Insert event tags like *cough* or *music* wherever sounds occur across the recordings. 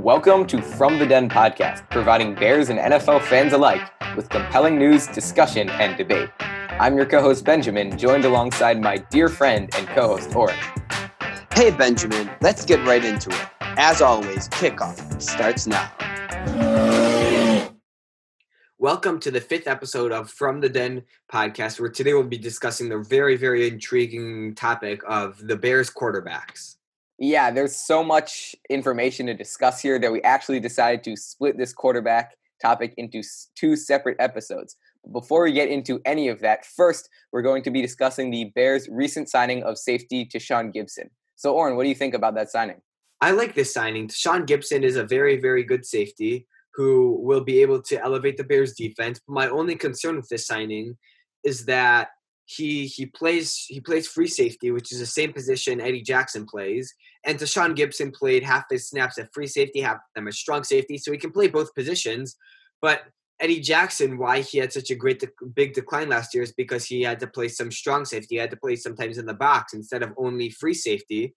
Welcome to From the Den podcast, providing Bears and NFL fans alike with compelling news, discussion, and debate. I'm your co host, Benjamin, joined alongside my dear friend and co host, Oren. Hey, Benjamin, let's get right into it. As always, kickoff starts now. Welcome to the fifth episode of From the Den podcast, where today we'll be discussing the very, very intriguing topic of the Bears quarterbacks yeah, there's so much information to discuss here that we actually decided to split this quarterback topic into two separate episodes. Before we get into any of that, first, we're going to be discussing the Bears' recent signing of safety Tashaun Gibson. So, Oren, what do you think about that signing? I like this signing. Tashaun Gibson is a very, very good safety who will be able to elevate the Bears' defense. But my only concern with this signing is that he he plays he plays free safety, which is the same position Eddie Jackson plays. And Tashaun Gibson played half his snaps at free safety, half them as strong safety, so he can play both positions. But Eddie Jackson, why he had such a great de- big decline last year is because he had to play some strong safety. He had to play sometimes in the box instead of only free safety.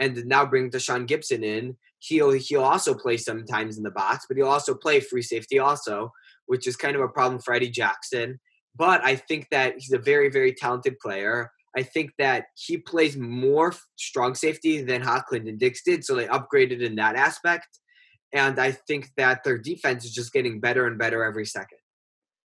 And now bring Tashaun Gibson in, he'll he'll also play sometimes in the box, but he'll also play free safety also, which is kind of a problem for Eddie Jackson. But I think that he's a very, very talented player. I think that he plays more strong safety than Ha Clinton Dix did, so they upgraded in that aspect. And I think that their defense is just getting better and better every second.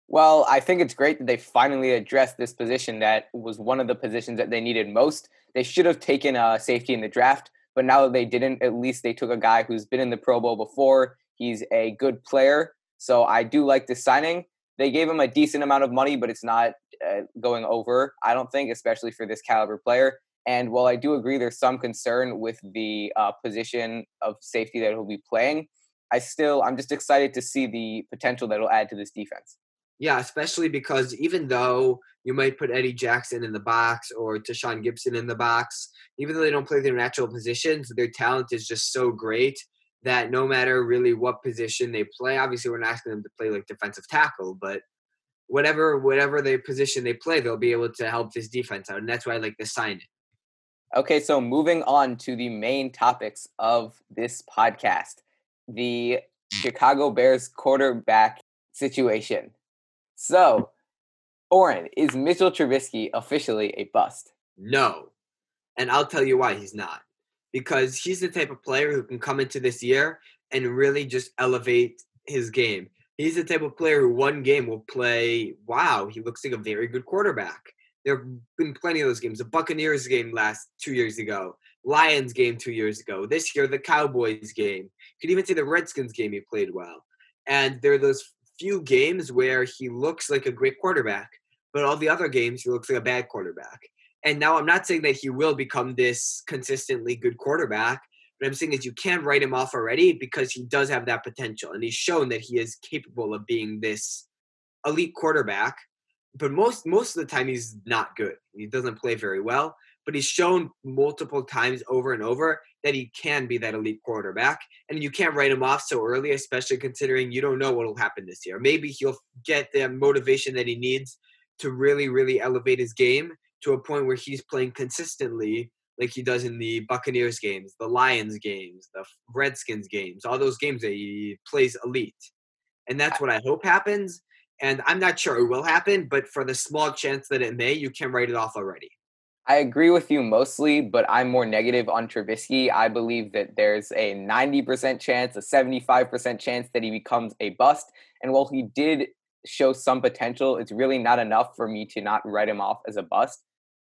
Well, I think it's great that they finally addressed this position that was one of the positions that they needed most. They should have taken a safety in the draft, but now that they didn't, at least they took a guy who's been in the Pro Bowl before. He's a good player. So I do like this signing they gave him a decent amount of money, but it's not uh, going over, I don't think, especially for this caliber player. And while I do agree there's some concern with the uh, position of safety that he'll be playing, I still, I'm just excited to see the potential that it'll add to this defense. Yeah, especially because even though you might put Eddie Jackson in the box or Tashaun Gibson in the box, even though they don't play their natural positions, their talent is just so great that no matter really what position they play, obviously we're not asking them to play like defensive tackle, but whatever whatever the position they play, they'll be able to help this defense out, and that's why I like to sign it. Okay, so moving on to the main topics of this podcast, the hmm. Chicago Bears quarterback situation. So, Oren, is Mitchell Trubisky officially a bust? No. And I'll tell you why he's not because he's the type of player who can come into this year and really just elevate his game. He's the type of player who one game will play, wow, he looks like a very good quarterback. There have been plenty of those games. The Buccaneers game last two years ago, Lions game two years ago, this year the Cowboys game. You could even say the Redskins game he played well. And there are those few games where he looks like a great quarterback, but all the other games he looks like a bad quarterback. And now I'm not saying that he will become this consistently good quarterback, but I'm saying is you can't write him off already because he does have that potential and he's shown that he is capable of being this elite quarterback. But most most of the time he's not good. He doesn't play very well, but he's shown multiple times over and over that he can be that elite quarterback. And you can't write him off so early, especially considering you don't know what will happen this year. Maybe he'll get the motivation that he needs to really, really elevate his game to a point where he's playing consistently like he does in the Buccaneers games, the Lions games, the Redskins games, all those games that he plays elite. And that's what I hope happens. And I'm not sure it will happen, but for the small chance that it may, you can write it off already. I agree with you mostly, but I'm more negative on Trubisky. I believe that there's a 90% chance, a 75% chance that he becomes a bust. And while he did show some potential, it's really not enough for me to not write him off as a bust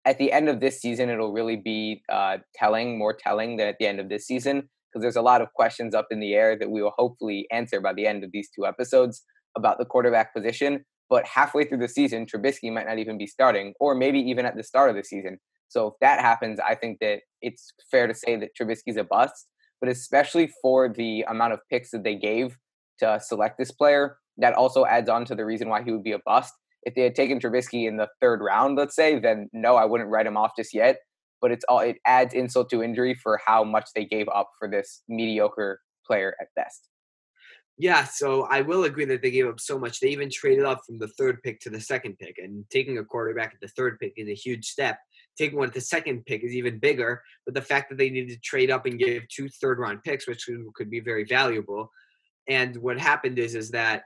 at the end of this season, it'll really be uh, telling, more telling than at the end of this season, because there's a lot of questions up in the air that we will hopefully answer by the end of these two episodes about the quarterback position. But halfway through the season, Trubisky might not even be starting, or maybe even at the start of the season. So if that happens, I think that it's fair to say that Trubisky's a bust. But especially for the amount of picks that they gave to select this player, that also adds on to the reason why he would be a bust if they had taken Trubisky in the third round, let's say, then no, I wouldn't write him off just yet. But it's all it adds insult to injury for how much they gave up for this mediocre player at best. Yeah, so I will agree that they gave up so much. They even traded up from the third pick to the second pick, and taking a quarterback at the third pick is a huge step. taking one at the second pick is even bigger. But the fact that they needed to trade up and give two third round picks, which could be very valuable. And what happened is is that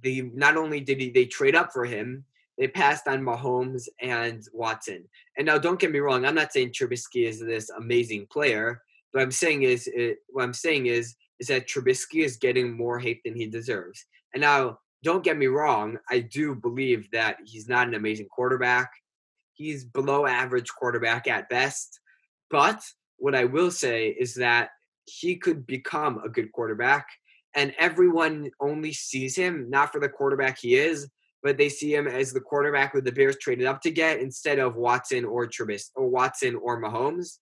they not only did he, they trade up for him, they passed on Mahomes and Watson. And now, don't get me wrong, I'm not saying Trubisky is this amazing player. What I'm saying is, it, what I'm saying is, is that Trubisky is getting more hate than he deserves. And now, don't get me wrong, I do believe that he's not an amazing quarterback. He's below average quarterback at best. But what I will say is that he could become a good quarterback. And everyone only sees him not for the quarterback he is, but they see him as the quarterback with the Bears traded up to get instead of Watson or Trubis or Watson or Mahomes.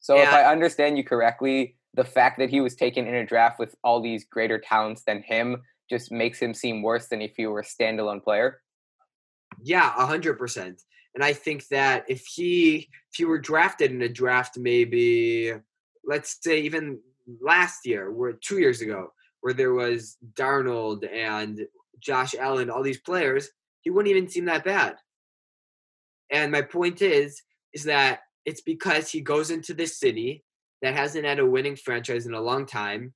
So if I understand you correctly, the fact that he was taken in a draft with all these greater talents than him just makes him seem worse than if he were a standalone player. Yeah, a hundred percent. And I think that if he if he were drafted in a draft, maybe let's say even last year, or two years ago, where there was Darnold and Josh Allen, all these players, he wouldn't even seem that bad. And my point is, is that it's because he goes into this city that hasn't had a winning franchise in a long time.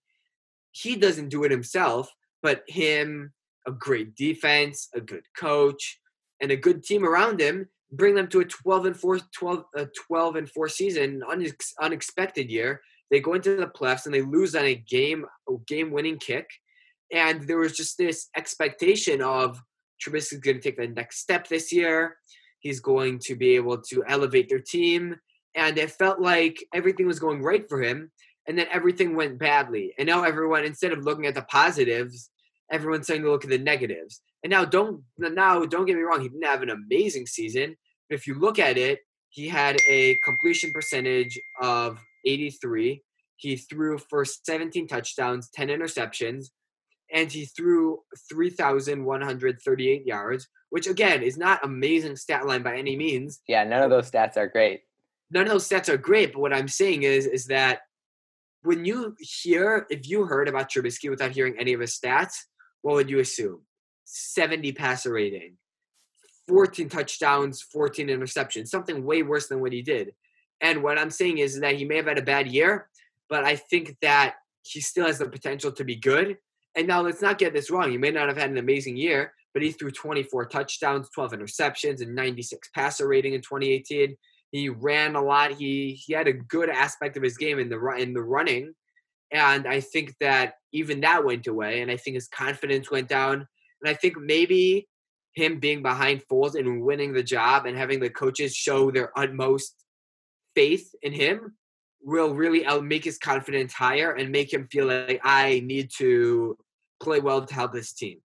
He doesn't do it himself, but him, a great defense, a good coach, and a good team around him bring them to a 12 and 4 12, a 12 and 4 season unex, unexpected year they go into the playoffs and they lose on a game game winning kick. And there was just this expectation of Trubisky's going to take the next step this year. He's going to be able to elevate their team. And it felt like everything was going right for him and then everything went badly. And now everyone instead of looking at the positives everyone's saying to look at the negatives. And now don't now don't get me wrong, he didn't have an amazing season. But if you look at it, he had a completion percentage of 83. He threw for 17 touchdowns, 10 interceptions, and he threw 3,138 yards, which again is not amazing stat line by any means. Yeah, none of those stats are great. None of those stats are great, but what I'm saying is is that when you hear if you heard about Trubisky without hearing any of his stats, what would you assume? 70 passer rating, 14 touchdowns, 14 interceptions, something way worse than what he did. And what I'm saying is that he may have had a bad year, but I think that he still has the potential to be good. And now let's not get this wrong. He may not have had an amazing year, but he threw 24 touchdowns, 12 interceptions, and 96 passer rating in 2018. He ran a lot. He he had a good aspect of his game in the in the running, and I think that even that went away. And I think his confidence went down. And I think maybe him being behind Foles and winning the job and having the coaches show their utmost faith in him will really make his confidence higher and make him feel like I need to play well to help this team.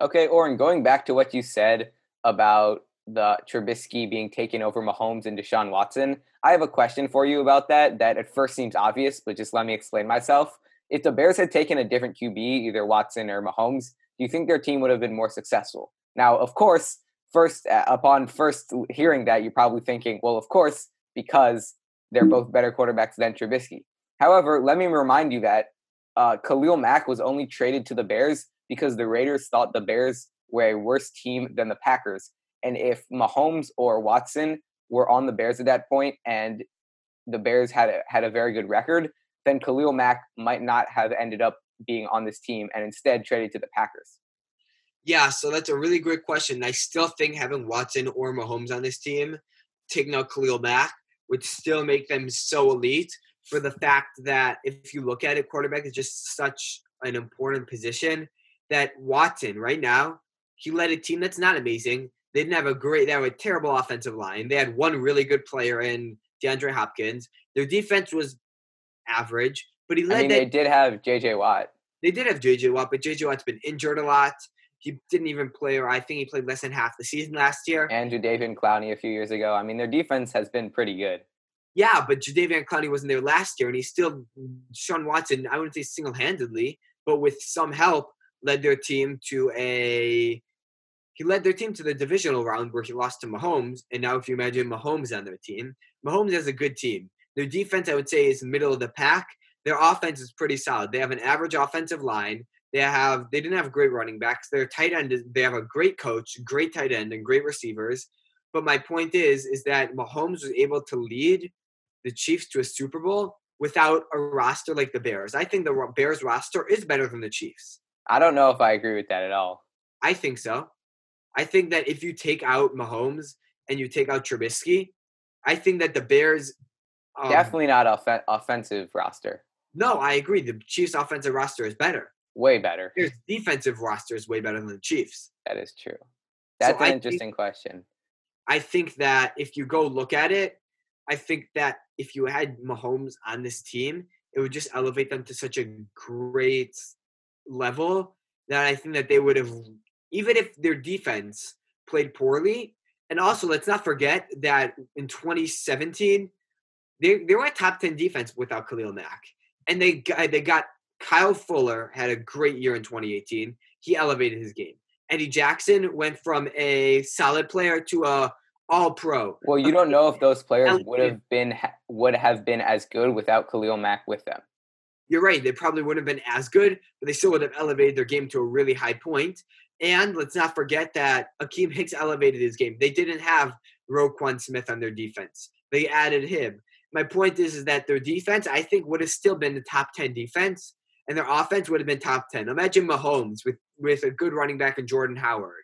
Okay, Oren, going back to what you said about the Trubisky being taken over Mahomes and Deshaun Watson, I have a question for you about that. That at first seems obvious, but just let me explain myself. If the Bears had taken a different QB, either Watson or Mahomes, do you think their team would have been more successful? Now, of course, first uh, upon first hearing that, you're probably thinking, well, of course, because they're mm. both better quarterbacks than Trubisky. However, let me remind you that uh, Khalil Mack was only traded to the Bears because the Raiders thought the Bears were a worse team than the Packers. And if Mahomes or Watson were on the Bears at that point and the Bears had a, had a very good record, then Khalil Mack might not have ended up being on this team and instead traded to the Packers? Yeah, so that's a really great question. I still think having Watson or Mahomes on this team, taking out Khalil Mack, would still make them so elite for the fact that if you look at it, quarterback is just such an important position that Watson right now, he led a team that's not amazing. They didn't have a great, they have a terrible offensive line. They had one really good player in DeAndre Hopkins. Their defense was average. But he led. I mean, that, they did have J.J. Watt. They did have J.J. Watt, but J.J. Watt's been injured a lot. He didn't even play, or I think he played less than half the season last year. And Jadeveon Clowney a few years ago. I mean, their defense has been pretty good. Yeah, but Jadeveon Clowney wasn't there last year, and he still, Sean Watson, I wouldn't say single handedly, but with some help, led their team to a. He led their team to the divisional round where he lost to Mahomes, and now if you imagine Mahomes on their team, Mahomes has a good team. Their defense, I would say, is middle of the pack, their offense is pretty solid. They have an average offensive line. They have they didn't have great running backs. Their tight end is, they have a great coach, great tight end, and great receivers. But my point is, is that Mahomes was able to lead the Chiefs to a Super Bowl without a roster like the Bears. I think the Bears roster is better than the Chiefs. I don't know if I agree with that at all. I think so. I think that if you take out Mahomes and you take out Trubisky, I think that the Bears um, definitely not off- offensive roster. No, I agree. The Chiefs' offensive roster is better. Way better. Their defensive roster is way better than the Chiefs. That is true. That's so an I interesting think, question. I think that if you go look at it, I think that if you had Mahomes on this team, it would just elevate them to such a great level that I think that they would have, even if their defense played poorly. And also, let's not forget that in 2017, they, they were a top 10 defense without Khalil Mack. And they they got Kyle Fuller had a great year in 2018. He elevated his game. Eddie Jackson went from a solid player to a all pro. Well, you don't know if those players would have been would have been as good without Khalil Mack with them. You're right. They probably wouldn't have been as good, but they still would have elevated their game to a really high point. And let's not forget that Akiem Hicks elevated his game. They didn't have Roquan Smith on their defense. They added him. My point is, is that their defense, I think, would have still been the top 10 defense, and their offense would have been top 10. Imagine Mahomes with, with a good running back in Jordan Howard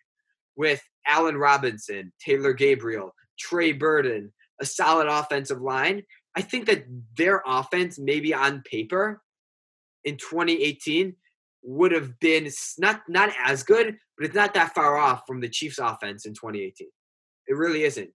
with Allen Robinson, Taylor Gabriel, Trey Burton, a solid offensive line, I think that their offense, maybe on paper, in 2018 would have been not not as good, but it's not that far off from the Chiefs' offense in 2018. It really isn't.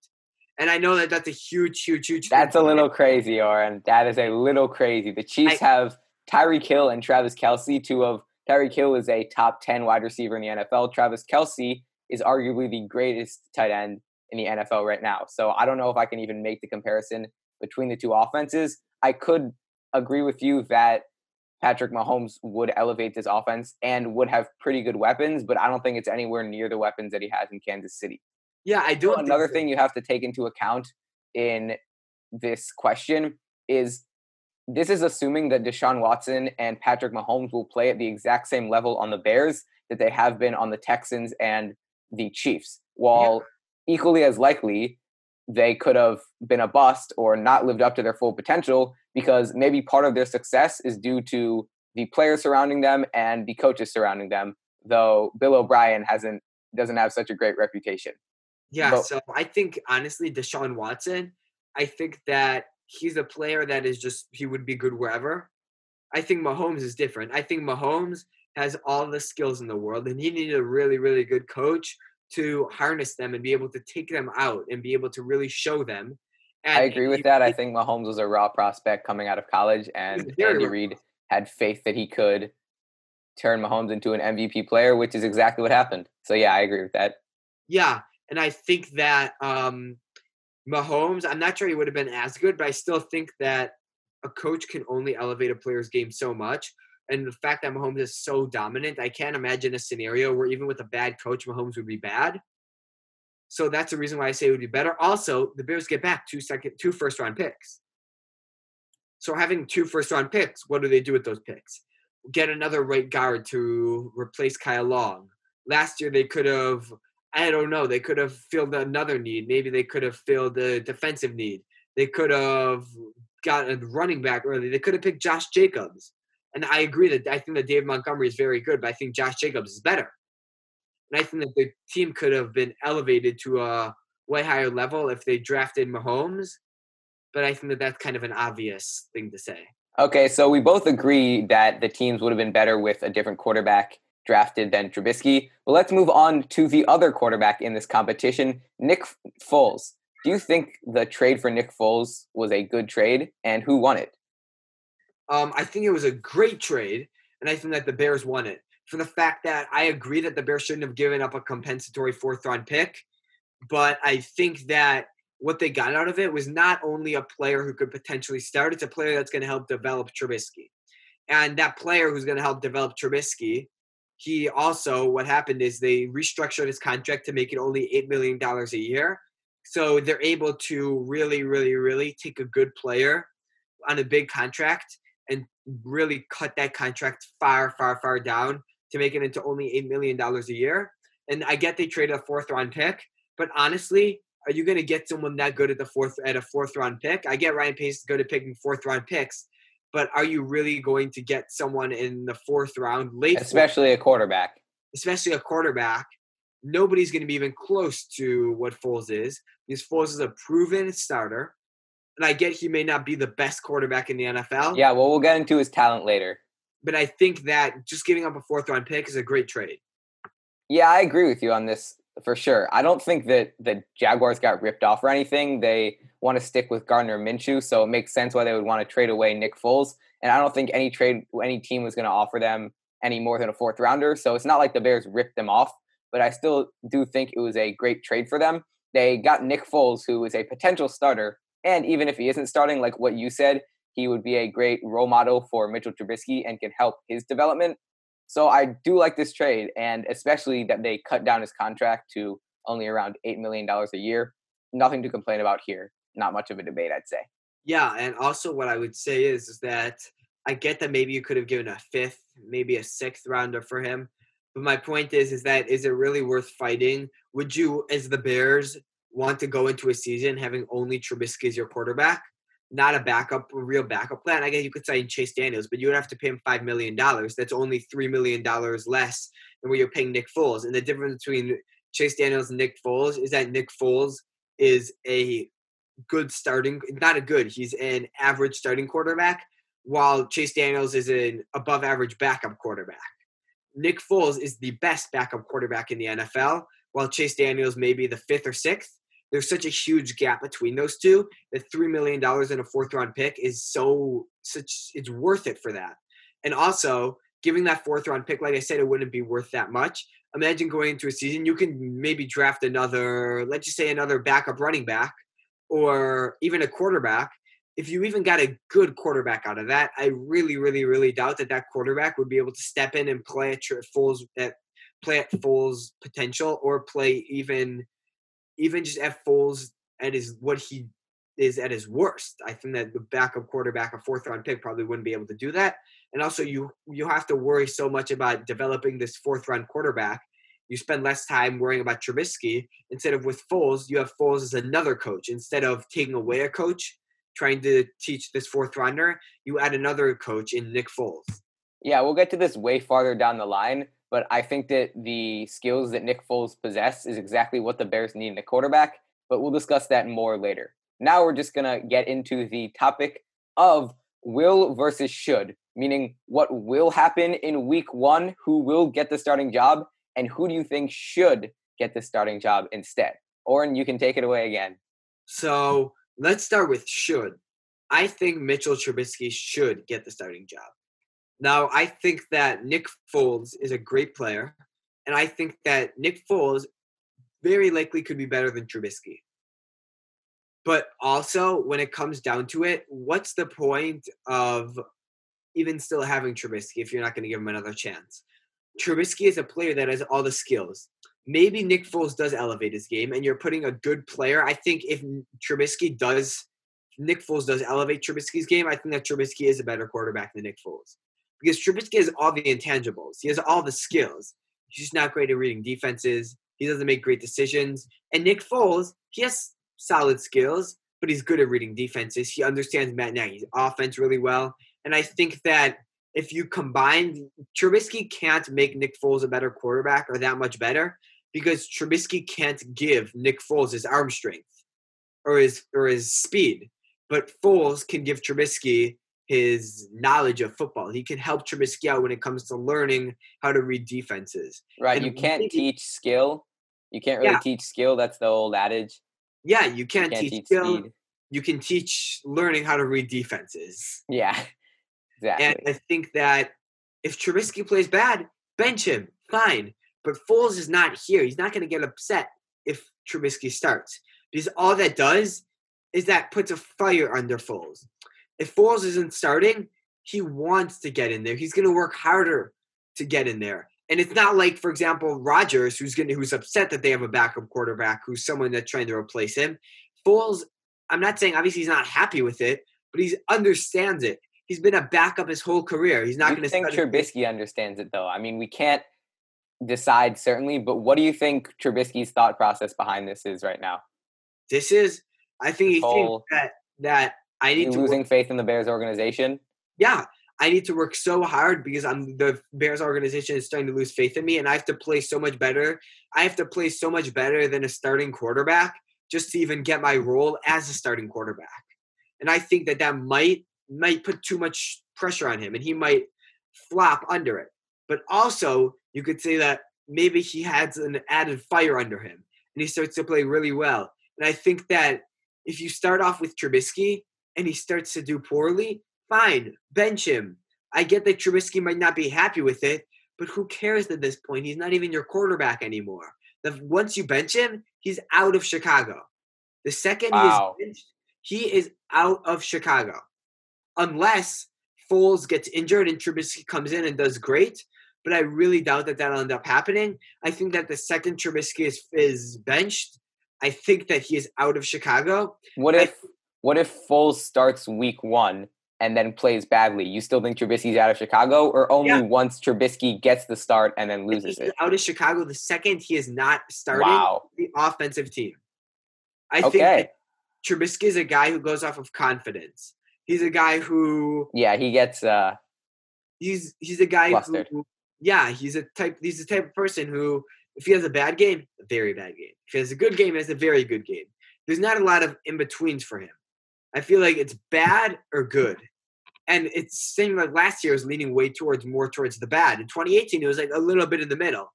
And I know that that's a huge, huge, huge. That's a little crazy, Oren. That is a little crazy. The Chiefs I, have Tyreek Hill and Travis Kelce, Two of Tyreek Hill is a top 10 wide receiver in the NFL. Travis Kelce is arguably the greatest tight end in the NFL right now. So I don't know if I can even make the comparison between the two offenses. I could agree with you that Patrick Mahomes would elevate this offense and would have pretty good weapons, but I don't think it's anywhere near the weapons that he has in Kansas City. Yeah, I do. So another so. thing you have to take into account in this question is this is assuming that Deshaun Watson and Patrick Mahomes will play at the exact same level on the Bears that they have been on the Texans and the Chiefs. While yeah. equally as likely, they could have been a bust or not lived up to their full potential because maybe part of their success is due to the players surrounding them and the coaches surrounding them. Though Bill O'Brien hasn't doesn't have such a great reputation. Yeah, but, so I think honestly, Deshaun Watson, I think that he's a player that is just he would be good wherever. I think Mahomes is different. I think Mahomes has all the skills in the world, and he needed a really, really good coach to harness them and be able to take them out and be able to really show them. And I agree with that. I think Mahomes was a raw prospect coming out of college, and Andy Reid had faith that he could turn Mahomes into an MVP player, which is exactly what happened. So yeah, I agree with that. Yeah, and I think that um, Mahomes, I'm not sure he would have been as good, but I still think that a coach can only elevate a player's game so much and the fact that Mahomes is so dominant, I can't imagine a scenario where even with a bad coach, Mahomes would be bad. So that's the reason why I say it would be better. Also, the Bears get back two second, two first round picks. So having two first round picks, what do they do with those picks? Get another right guard to replace Kyle Long. Last year they could have, I don't know, they could have filled another need. Maybe they could have filled a defensive need. They could have got a running back early. They could have picked Josh Jacobs. And I agree that I think that Dave Montgomery is very good, but I think Josh Jacobs is better. And I think that the team could have been elevated to a way higher level if they drafted Mahomes. But I think that that's kind of an obvious thing to say. Okay, so we both agree that the teams would have been better with a different quarterback drafted than Trubisky. But let's move on to the other quarterback in this competition, Nick Foles. Do you think the trade for Nick Foles was a good trade, and who won it? Um, I think it was a great trade, and I think that the Bears won it for the fact that I agree that the Bears shouldn't have given up a compensatory fourth round pick, but I think that what they got out of it was not only a player who could potentially start, it's a player that's going to help develop Trubisky. And that player who's going to help develop Trubisky, he also, what happened is they restructured his contract to make it only $8 million a year. So they're able to really, really, really take a good player on a big contract and really cut that contract far, far, far down to make it into only $8 million a year. And I get they traded a fourth round pick, but honestly, Are you going to get someone that good at the fourth at a fourth round pick? I get Ryan Pace is good at picking fourth round picks, but are you really going to get someone in the fourth round, late, especially fourth, a quarterback, especially a quarterback? Nobody's going to be even close to what Foles is because Foles is a proven starter, and I get he may not be the best quarterback in the NFL. Yeah, well, we'll get into his talent later. But I think that just giving up a fourth round pick is a great trade. Yeah, I agree with you on this for sure. I don't think that the Jaguars got ripped off or anything. They want to stick with Gardner Minshew, so it makes sense why they would want to trade away Nick Foles. And I don't think any trade, any team was going to offer them any more than a fourth rounder. So it's not like the Bears ripped them off, but I still do think it was a great trade for them. They got Nick Foles, who is a potential starter, and even if he isn't starting, like what you said, he would be a great role model for Mitchell Trubisky and can help his development. So I do like this trade, and especially that they cut down his contract to only around $8 million a year. Nothing to complain about here. Not much of a debate, I'd say. Yeah, and also what I would say is, is that I get that maybe you could have given a fifth, maybe a sixth rounder for him. But my point is, is that is it really worth fighting? Would you, as the Bears, want to go into a season having only Trubisky as your quarterback? Not a backup, a real backup plan. I guess you could sign Chase Daniels, but you would have to pay him five million dollars. That's only three million dollars less than what you're paying Nick Foles. And the difference between Chase Daniels and Nick Foles is that Nick Foles is a good starting, not a good. He's an average starting quarterback, while Chase Daniels is an above average backup quarterback. Nick Foles is the best backup quarterback in the NFL, while Chase Daniels may be the fifth or sixth there's such a huge gap between those two that three million dollars in a fourth round pick is so such it's worth it for that. And also giving that fourth round pick, like I said, it wouldn't be worth that much. Imagine going into a season, you can maybe draft another, let's just say another backup running back or even a quarterback. If you even got a good quarterback out of that, I really, really, really doubt that that quarterback would be able to step in and play at Foles at eh, play at Foles' potential or play even even just at Foles at his what he is at his worst. I think that the backup quarterback, a fourth round pick, probably wouldn't be able to do that. And also, you you have to worry so much about developing this fourth round quarterback. You spend less time worrying about Trubisky instead of with Foles. You have Foles as another coach instead of taking away a coach, trying to teach this fourth rounder. You add another coach in Nick Foles. Yeah, we'll get to this way farther down the line but I think that the skills that Nick Foles possesses is exactly what the Bears need in a quarterback. But we'll discuss that more later. Now we're just gonna get into the topic of will versus should, meaning what will happen in week one, who will get the starting job, and who do you think should get the starting job instead? Oren, you can take it away again. So let's start with should. I think Mitchell Trubisky should get the starting job. Now, I think that Nick Foles is a great player, and I think that Nick Foles very likely could be better than Trubisky. But also, when it comes down to it, what's the point of even still having Trubisky if you're not going to give him another chance? Trubisky is a player that has all the skills. Maybe Nick Foles does elevate his game, and you're putting a good player. I think if Trubisky does, Nick Foles does elevate Trubisky's game, I think that Trubisky is a better quarterback than Nick Foles because Trubisky has all the intangibles. He has all the skills. He's just not great at reading defenses. He doesn't make great decisions. And Nick Foles, he has solid skills, but he's good at reading defenses. He understands Matt Nagy's offense really well. And I think that if you combine Trubisky can't make Nick Foles a better quarterback or that much better because Trubisky can't give Nick Foles his arm strength or his or his speed. But Foles can give Trubisky his knowledge of football. He can help Trubisky out when it comes to learning how to read defenses. Right. And you can't maybe, teach skill. You can't really yeah. teach skill. That's the old adage. Yeah, you can't, you can't teach, teach, skill. Speed. You can teach learning how to read defenses. Yeah. *laughs* Exactly. And I think that if Trubisky plays bad, bench him. Fine. But Foles is not here. He's not going to get upset if Trubisky starts. Because all that does is that puts a fire under Foles if Foles isn't starting, he wants to get in there. He's going to work harder to get in there. And it's not like, for example, Rodgers, who's going who's upset that they have a backup quarterback, who's someone that's trying to replace him. Foles, I'm not saying obviously he's not happy with it, but he understands it. He's been a backup his whole career. He's not going to think Trubisky understands it though. I mean, we can't decide certainly, but what do you think Trubisky's thought process behind this is right now? This is, I think he whole- thinks that that I need You to losing work, faith in the Bears organization. yeah, I need to work so hard because I'm the Bears organization is starting to lose faith in me, and I have to play so much better. I have to play so much better than a starting quarterback just to even get my role as a starting quarterback. And I think that that might might put too much pressure on him, and he might flop under it. But also, you could say that maybe he has an added fire under him, and he starts to play really well. And I think that if you start off with Trubisky and he starts to do poorly, fine, bench him. I get that Trubisky might not be happy with it, but who cares at this point? He's not even your quarterback anymore. The, once you bench him, he's out of Chicago. The second Wow. he is benched, he is out of Chicago. Unless Foles gets injured and Trubisky comes in and does great, but I really doubt that that'll end up happening. I think that the second Trubisky is, is benched, I think that he is out of Chicago. What if what if Foles starts week one and then plays badly? You still think Trubisky's out of Chicago, or only Yeah. once Trubisky gets the start and then loses he's it? out of Chicago the second he is not starting Wow. the offensive team. I think Okay. that Trubisky is a guy who goes off of confidence. He's a guy who Yeah, he gets uh he's he's a guy Flustered. who yeah he's a type he's the type of person who if he has a bad game a very bad game if he has a good game he has a very good game there's not a lot of in betweens for him i feel like it's bad or good and it's same like last year was leaning way towards more towards the bad in 2018 it was like a little bit in the middle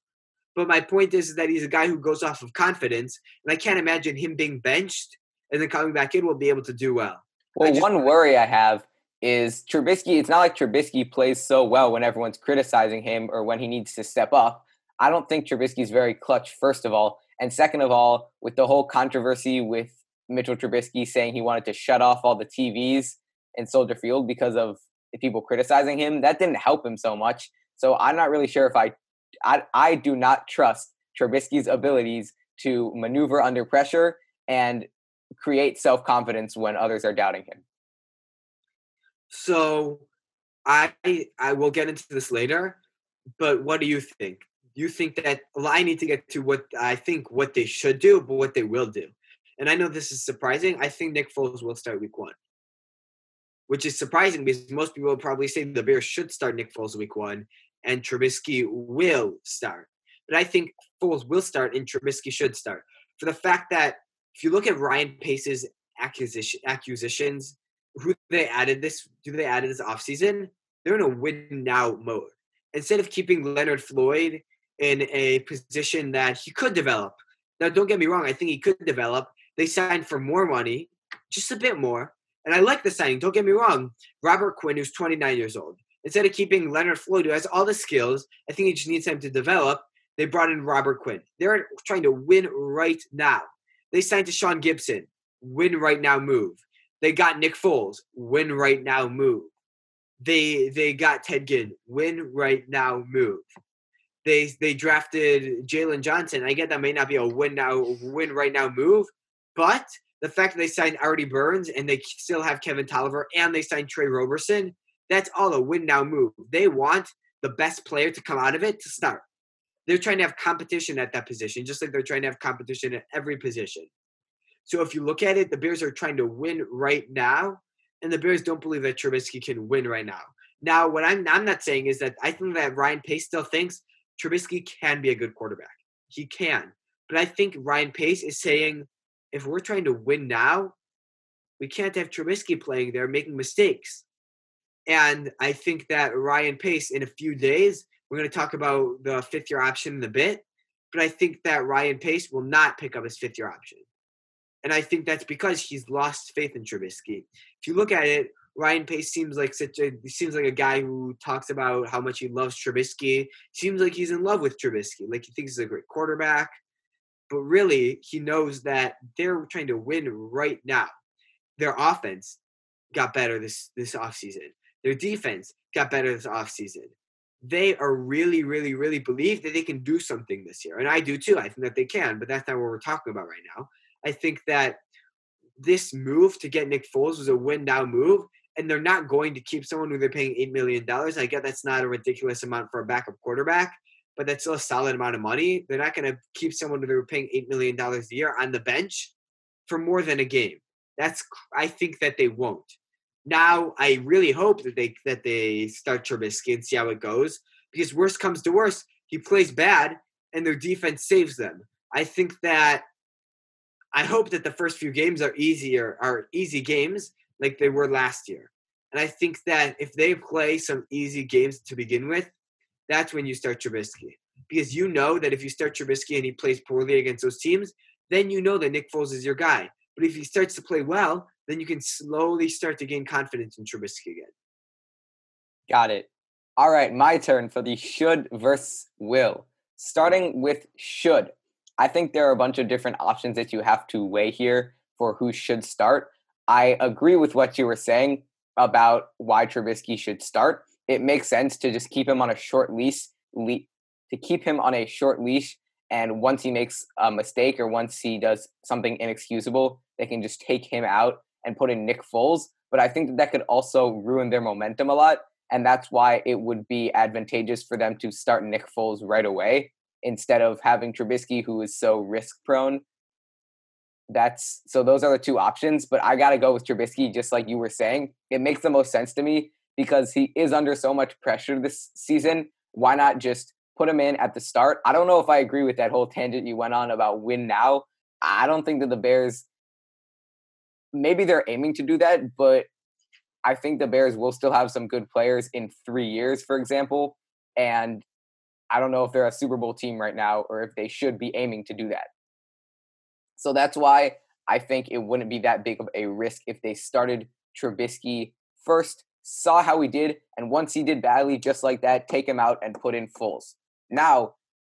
but my point is that he's a guy who goes off of confidence and i can't imagine him being benched and then coming back in will be able to do well Well, just- one worry I have is Trubisky. It's not like Trubisky plays so well when everyone's criticizing him or when he needs to step up. I don't think Trubisky's very clutch, first of all. And second of all, with the whole controversy with Mitchell Trubisky saying he wanted to shut off all the TVs in Soldier Field because of the people criticizing him, that didn't help him so much. So I'm not really sure if I, I, I do not trust Trubisky's abilities to maneuver under pressure and create self confidence when others are doubting him. So I I will get into this later, but what do you think? You think that well, I need to get to what I think what they should do, but what they will do. And I know this is surprising. I think Nick Foles will start week one. Which is surprising because most people probably say the Bears should start Nick Foles week one and Trubisky will start. But I think Foles will start and Trubisky should start. For the fact that if you look at Ryan Pace's acquisition acquisitions who they added this do they added this offseason they're in a win now mode instead of keeping leonard floyd in a position that he could develop now don't get me wrong i think he could develop they signed for more money just a bit more and i like the signing don't get me wrong robert quinn who's 29 years old instead of keeping leonard floyd who has all the skills i think he just needs time to develop they brought in robert quinn they're trying to win right now they signed Tashaun Gibson win right now move they got Nick Foles, win right now move. They they got Ted Ginn, win right now move. They they drafted Jaylon Johnson. I get that may not be a win now win right now move, but the fact that they signed Artie Burns and they still have Kevin Toliver and they signed Tre Roberson, that's all a win now move. They want the best player to come out of it to start. They're trying to have competition at that position, just like they're trying to have competition at every position. So if you look at it, the Bears are trying to win right now, and the Bears don't believe that Trubisky can win right now. Now, what I'm I'm not saying is that I think that Ryan Pace still thinks Trubisky can be a good quarterback. He can, but I think Ryan Pace is saying if we're trying to win now, we can't have Trubisky playing there making mistakes. And I think that Ryan Pace in a few days, we're going to talk about the fifth year option in a bit, but I think that Ryan Pace will not pick up his fifth year option. And I think that's because he's lost faith in Trubisky. If you look at it, Ryan Pace seems like such a seems like a guy who talks about how much he loves Trubisky. Seems like he's in love with Trubisky, like he thinks he's a great quarterback. But really, he knows that they're trying to win right now. Their offense got better this this offseason. Their defense got better this offseason. They are really, really, really believe that they can do something this year. And I do too. I think that they can, but that's not what we're talking about right now. I think that this move to get Nick Foles was a win now move, and they're not going to keep someone who they're paying $8 million. I get that's not a ridiculous amount for a backup quarterback, but that's still a solid amount of money. They're not going to keep someone who they're paying $8 million a year on the bench for more than a game. That's I think that they won't. Now I really hope that they that they start Trubisky and see how it goes. Because worst comes to worst, he plays bad and their defense saves them. I think that I hope that the first few games are easier are easy games like they were last year. And I think that if they play some easy games to begin with, that's when you start Trubisky. Because you know that if you start Trubisky and he plays poorly against those teams, then you know that Nick Foles is your guy. But if he starts to play well, then you can slowly start to gain confidence in Trubisky again. Got it. All right, my turn for the should versus will. Starting with should. I think there are a bunch of different options that you have to weigh here for who should start. I agree with what you were saying about why Trubisky should start. It makes sense to just keep him on a short leash, le- to keep him on a short leash and once he makes a mistake or once he does something inexcusable, they can just take him out and put in Nick Foles. But I think that that could also ruin their momentum a lot. And that's why it would be advantageous for them to start Nick Foles right away instead of having Trubisky, who is so risk prone. That's so those are the two options. But I got to go with Trubisky, just like you were saying. It makes the most sense to me because he is under so much pressure this season. Why not just put him in at the start? I don't know if I agree with that whole tangent you went on about win now. I don't think that the Bears maybe they're aiming to do that, but I think the Bears will still have some good players in three years, for example. And I don't know if they're a Super Bowl team right now or if they should be aiming to do that. So that's why I think it wouldn't be that big of a risk if they started Trubisky first, saw how he did, and once he did badly, just like that, take him out and put in Foles. Now,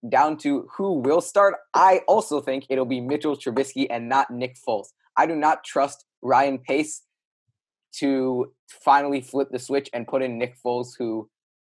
down to who will start, I also think it'll be Mitchell Trubisky and not Nick Foles. I do not trust Ryan Pace to finally flip the switch and put in Nick Foles, who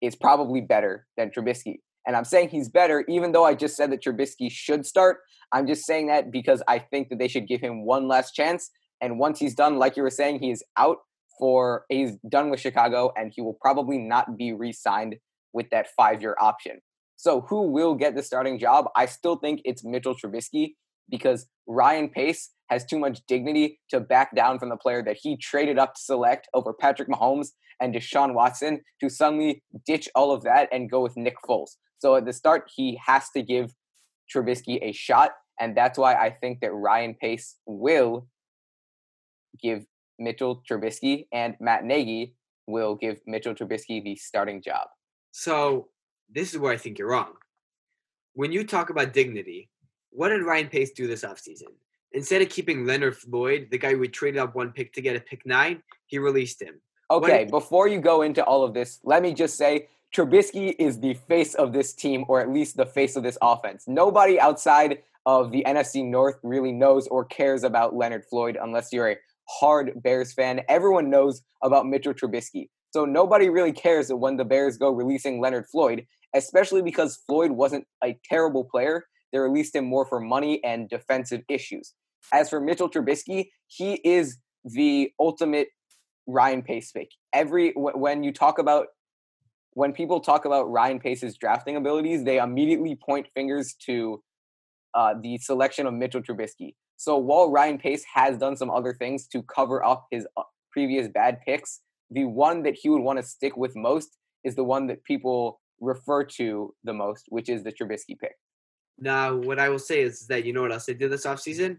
is probably better than Trubisky. And I'm saying he's better, even though I just said that Trubisky should start. I'm just saying that because I think that they should give him one last chance. And once he's done, like you were saying, he is out for, he's done with Chicago, and he will probably not be re signed with that five year option. So who will get the starting job? I still think it's Mitchell Trubisky because Ryan Pace has too much dignity to back down from the player that he traded up to select over Patrick Mahomes and Deshaun Watson to suddenly ditch all of that and go with Nick Foles. So at the start, he has to give Trubisky a shot. And that's why I think that Ryan Pace will give Mitchell Trubisky and Matt Nagy will give Mitchell Trubisky the starting job. So this is where I think you're wrong. When you talk about dignity, what did Ryan Pace do this offseason? Instead of keeping Leonard Floyd, the guy we traded up one pick to get a pick nine, he released him. Okay, what, before you go into all of this, let me just say Trubisky is the face of this team, or at least the face of this offense. Nobody outside of the NFC North really knows or cares about Leonard Floyd unless you're a hard Bears fan. Everyone knows about Mitchell Trubisky. So nobody really cares when the Bears go releasing Leonard Floyd, especially because Floyd wasn't a terrible player. They released him more for money and defensive issues. As for Mitchell Trubisky, he is the ultimate Ryan Pace pick. Every when you talk about when people talk about Ryan Pace's drafting abilities, they immediately point fingers to uh, the selection of Mitchell Trubisky. So while Ryan Pace has done some other things to cover up his uh, previous bad picks, the one that he would want to stick with most is the one that people refer to the most, which is the Trubisky pick. Now, what I will say is that you know what else they did this offseason?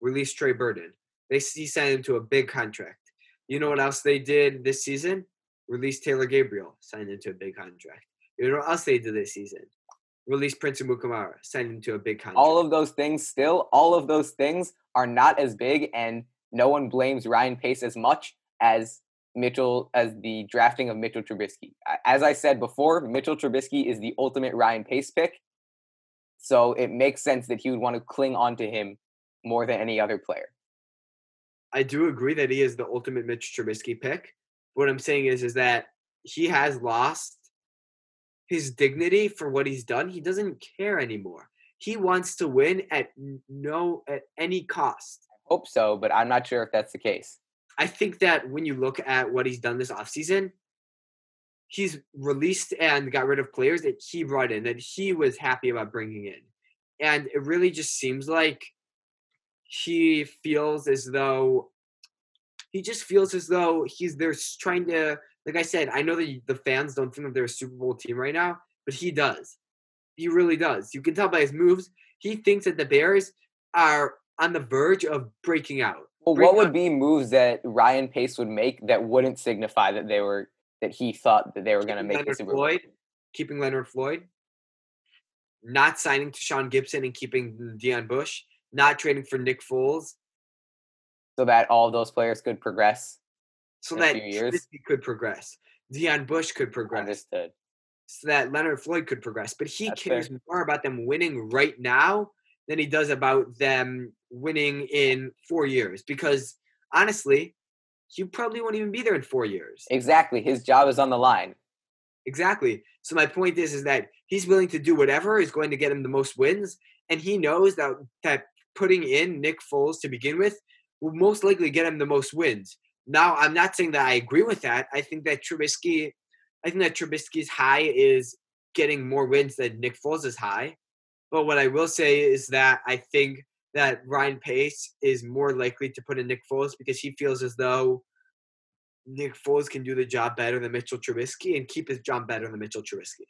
Release Trey Burton. They signed him to a big contract. You know what else they did this season? Release Taylor Gabriel, signed him to a big contract. You know what else they did this season? Release Prince Amukamara, send him to a big contract. All of those things still, all of those things are not as big, and no one blames Ryan Pace as much as Mitchell as the drafting of Mitchell Trubisky. As I said before, Mitchell Trubisky is the ultimate Ryan Pace pick. So it makes sense that he would want to cling on to him more than any other player. I do agree that he is the ultimate Mitch Trubisky pick. What I'm saying is, is that he has lost his dignity for what he's done. He doesn't care anymore. He wants to win at no at any cost. I hope so, but I'm not sure if that's the case. I think that when you look at what he's done this offseason, he's released and got rid of players that he brought in that he was happy about bringing in. And it really just seems like he feels as though he just feels as though he's they're trying to like I said, I know that the fans don't think that they're a Super Bowl team right now, but he does. He really does. You can tell by his moves. He thinks that the Bears are on the verge of breaking out. Well, what would be moves that Ryan Pace would make that wouldn't signify that they were that he thought that they were going to make Leonard the Super Floyd, keeping Leonard Floyd, not signing Tashaun Gibson and keeping Deon Bush, not trading for Nick Foles, so that all those players could progress? So that? Trubisky could progress, Deon Bush could progress, Understood. so that Leonard Floyd could progress. But he That's cares fair. more about them winning right now than he does about them winning in four years. Because honestly, he probably won't even be there in four years. Exactly. His job is on the line. Exactly. So my point is, is that he's willing to do whatever is going to get him the most wins, and he knows that that putting in Nick Foles to begin with will most likely get him the most wins. Now, I'm not saying that I agree with that. I think that Trubisky, I think that Trubisky's high is getting more wins than Nick Foles is high. But what I will say is that I think that Ryan Pace is more likely to put in Nick Foles because he feels as though Nick Foles can do the job better than Mitchell Trubisky and keep his job better than Mitchell Trubisky.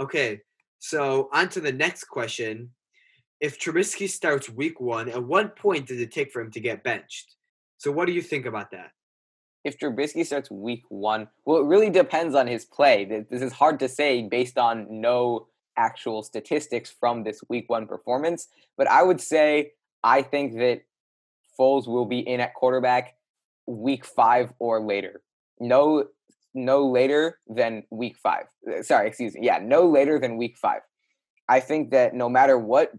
Okay, so on to the next question. If Trubisky starts week one, at what point does it take for him to get benched? So what do you think about that? If Trubisky starts week one, well, it really depends on his play. This is hard to say based on no actual statistics from this week one performance. But I would say I think that Foles will be in at quarterback week five or later. No, no later than week five. Sorry, excuse me. Yeah, no later than week five. I think that no matter what,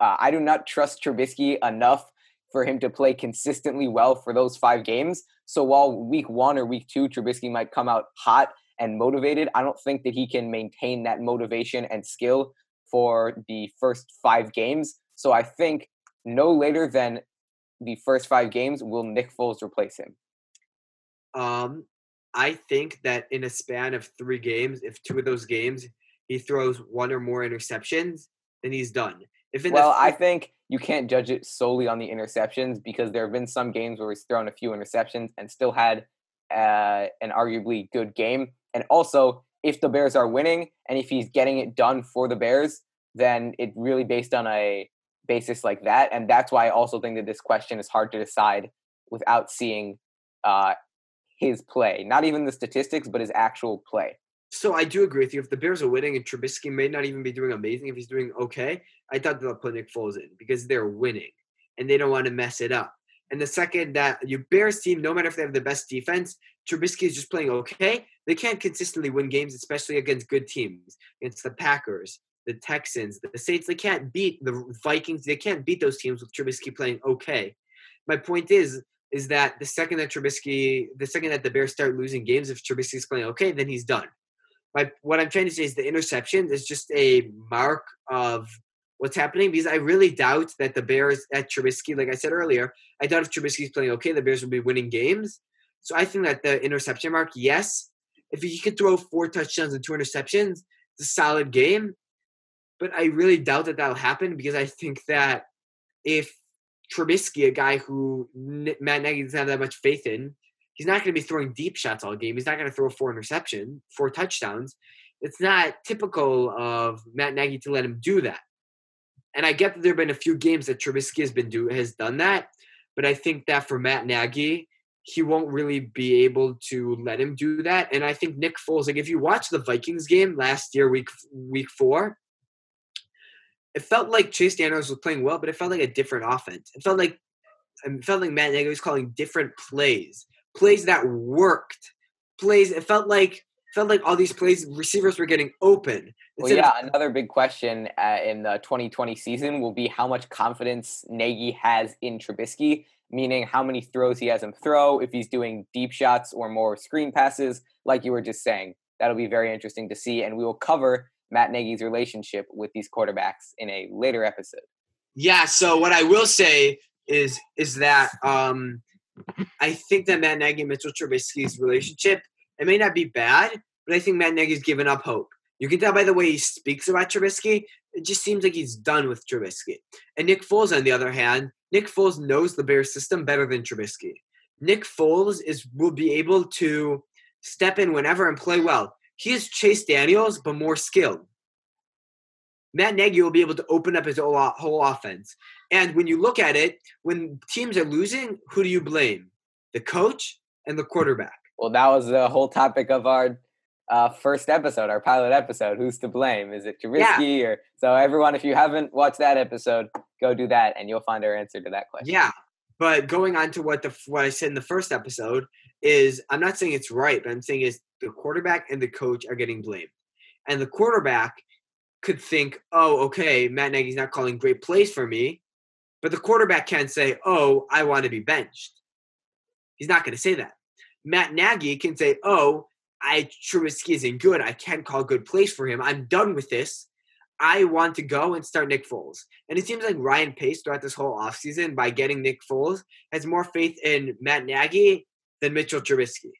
uh, I do not trust Trubisky enough for him to play consistently well for those five games. So while week one or week two, Trubisky might come out hot and motivated, I don't think that he can maintain that motivation and skill for the first five games. So I think no later than the first five games will Nick Foles replace him. Um, I think that in a span of three games, if two of those games he throws one or more interceptions, then he's done. If Well, the I think you can't judge it solely on the interceptions because there have been some games where he's thrown a few interceptions and still had uh, an arguably good game. And also, if the Bears are winning and if he's getting it done for the Bears, then it really based on a basis like that. And that's why I also think that this question is hard to decide without seeing uh, his play, not even the statistics, but his actual play. So I do agree with you. If the Bears are winning and Trubisky may not even be doing amazing, if he's doing okay, I thought they'll put Nick Foles in because they're winning and they don't want to mess it up. And the second that your Bears team, no matter if they have the best defense, Trubisky is just playing okay. They can't consistently win games, especially against good teams, against the Packers, the Texans, the Saints. They can't beat the Vikings. They can't beat those teams with Trubisky playing okay. My point is, is that the second that Trubisky, the second that the Bears start losing games, if Trubisky's playing okay, then he's done. My what I'm trying to say is the interception is just a mark of what's happening because I really doubt that the Bears at Trubisky, like I said earlier, I doubt if Trubisky's playing okay, the Bears will be winning games. So I think that the interception mark, yes, if he could throw four touchdowns and two interceptions, it's a solid game. But I really doubt that that'll happen because I think that if Trubisky, a guy who Matt Nagy doesn't have that much faith in, he's not going to be throwing deep shots all game. He's not going to throw four interception, four touchdowns. It's not typical of Matt Nagy to let him do that. And I get that there have been a few games that Trubisky has been do has done that, but I think that for Matt Nagy, he won't really be able to let him do that. And I think Nick Foles, like if you watch the Vikings game last year, week week four, it felt like Chase Daniels was playing well, but it felt like a different offense. It felt like um, it felt like Matt Nagy was calling different plays, plays that worked, plays. It felt like felt like all these plays receivers were getting open. Well, Instead of- yeah, another big question uh, in the 2020 season will be how much confidence Nagy has in Trubisky, meaning how many throws he has him throw, if he's doing deep shots or more screen passes, like you were just saying. That'll be very interesting to see, and we will cover Matt Nagy's relationship with these quarterbacks in a later episode. Yeah. So what I will say is is that um, I think that Matt Nagy and Mitchell Trubisky's relationship it may not be bad, but I think Matt Nagy's given up hope. You can tell by the way he speaks about Trubisky it just seems like he's done with Trubisky. And Nick Foles, on the other hand, Nick Foles knows the Bears system better than Trubisky. Nick Foles is will be able to step in whenever and play well. He is Chase Daniels, but more skilled. Matt Nagy will be able to open up his whole, offense. And when you look at it, when teams are losing, who do you blame? The coach and the quarterback. Well, that was the whole topic of our uh, first episode, our pilot episode. Who's to blame? Is it Trubisky yeah. or so? Everyone, if you haven't watched that episode, go do that, and you'll find our answer to that question. Yeah, but going on to what the what I said in the first episode is, I'm not saying it's right, but I'm saying is the quarterback and the coach are getting blamed, and the quarterback could think, oh, okay, Matt Nagy's not calling great plays for me, but the quarterback can't say, oh, I want to be benched. He's not going to say that. Matt Nagy can say, oh, I Trubisky isn't good. I can't call good plays for him. I'm done with this. I want to go and start Nick Foles. And it seems like Ryan Pace throughout this whole offseason by getting Nick Foles has more faith in Matt Nagy than Mitchell Trubisky.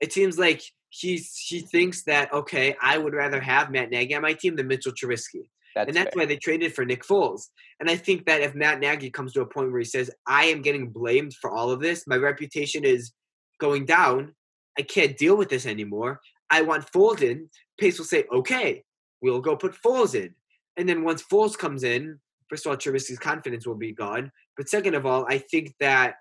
It seems like he's he thinks that okay, I would rather have Matt Nagy on my team than Mitchell Trubisky. That's and that's fair. why they traded for Nick Foles. And I think that if Matt Nagy comes to a point where he says, I am getting blamed for all of this, my reputation is going down, I can't deal with this anymore. I want Foles in. Pace will say, okay, we'll go put Foles in. And then once Foles comes in, first of all, Trubisky's confidence will be gone. But second of all, I think that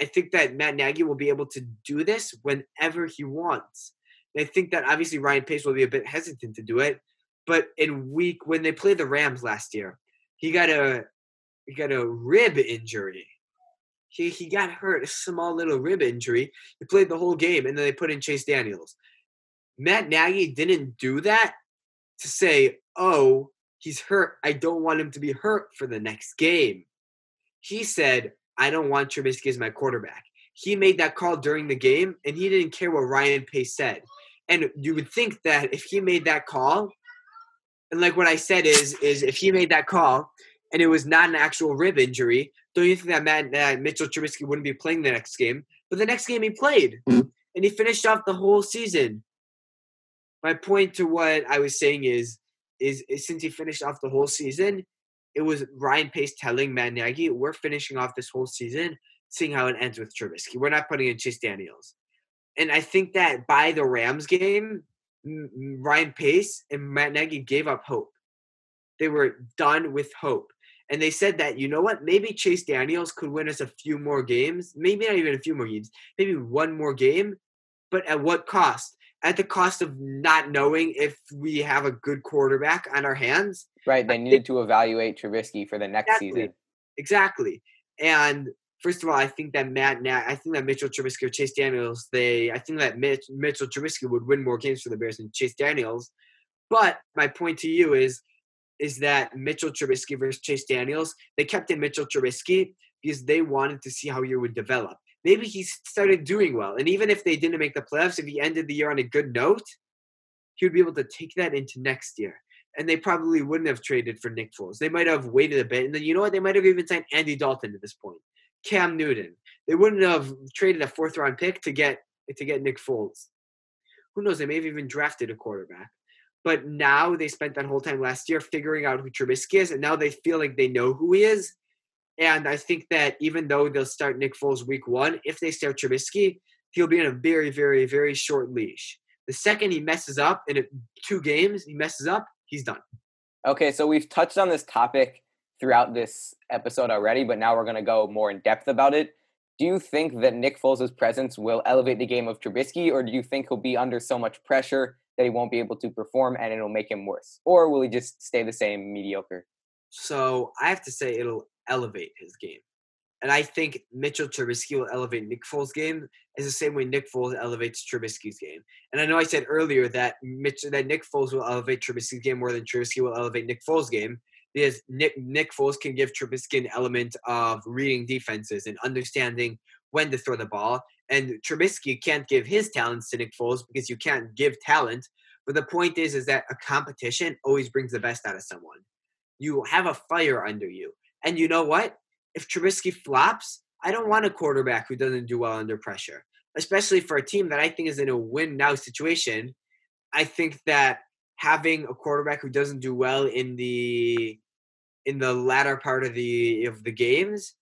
I think that Matt Nagy will be able to do this whenever he wants. And I think that obviously Ryan Pace will be a bit hesitant to do it. But in week when they played the Rams last year, he got a he got a rib injury. He he got hurt, a small little rib injury. He played the whole game, and then they put in Chase Daniels. Matt Nagy didn't do that to say, "Oh, he's hurt. I don't want him to be hurt for the next game." He said, "I don't want Trubisky as my quarterback." He made that call during the game, and he didn't care what Ryan Pace said. And you would think that if he made that call, and like what I said is, is if he made that call and it was not an actual rib injury, don't you think that Matt, that Mitchell Trubisky wouldn't be playing the next game? But the next game he played, mm-hmm. and he finished off the whole season. My point to what I was saying is, is, is since he finished off the whole season, it was Ryan Pace telling Matt Nagy, "We're finishing off this whole season, seeing how it ends with Trubisky. We're not putting in Chase Daniels." And I think that by the Rams game, Ryan Pace and Matt Nagy gave up hope. They were done with hope. And they said that, you know what, maybe Chase Daniels could win us a few more games, maybe not even a few more games, maybe one more game, but at what cost? At the cost of not knowing if we have a good quarterback on our hands. Right. They needed to evaluate Trubisky for the next exactly, season. Exactly. And first of all, I think that Matt, I think that Mitchell Trubisky or Chase Daniels, they, I think that Mitch, Mitchell Trubisky would win more games for the Bears than Chase Daniels. But my point to you is, is that Mitchell Trubisky versus Chase Daniels, they kept in Mitchell Trubisky because they wanted to see how he would develop. Maybe he started doing well. And even if they didn't make the playoffs, if he ended the year on a good note, he would be able to take that into next year. And they probably wouldn't have traded for Nick Foles. They might have waited a bit. And then you know what? They might have even signed Andy Dalton at this point. Cam Newton. They wouldn't have traded a fourth round pick to get to get Nick Foles. Who knows? They may have even drafted a quarterback. But now they spent that whole time last year figuring out who Trubisky is, and now they feel like they know who he is. And I think that even though they'll start Nick Foles week one, if they start Trubisky, he'll be in a very, very, very short leash. The second he messes up in two games, he messes up, he's done. Okay, so we've touched on this topic throughout this episode already, but now we're going to go more in depth about it. Do you think that Nick Foles' presence will elevate the game of Trubisky, or do you think he'll be under so much pressure that he won't be able to perform and it'll make him worse? Or will he just stay the same mediocre? So I have to say it'll elevate his game. And I think Mitchell Trubisky will elevate Nick Foles' game is the same way Nick Foles elevates Trubisky's game. And I know I said earlier that Mitch that Nick Foles will elevate Trubisky's game more than Trubisky will elevate Nick Foles' game because Nick Nick Foles can give Trubisky an element of reading defenses and understanding when to throw the ball. And Trubisky can't give his talents to Nick Foles because you can't give talent. But the point is, is that a competition always brings the best out of someone. You have a fire under you, and you know what? If Trubisky flops, I don't want a quarterback who doesn't do well under pressure, especially for a team that I think is in a win now situation. I think that having a quarterback who doesn't do well in the in the latter part of the of the games,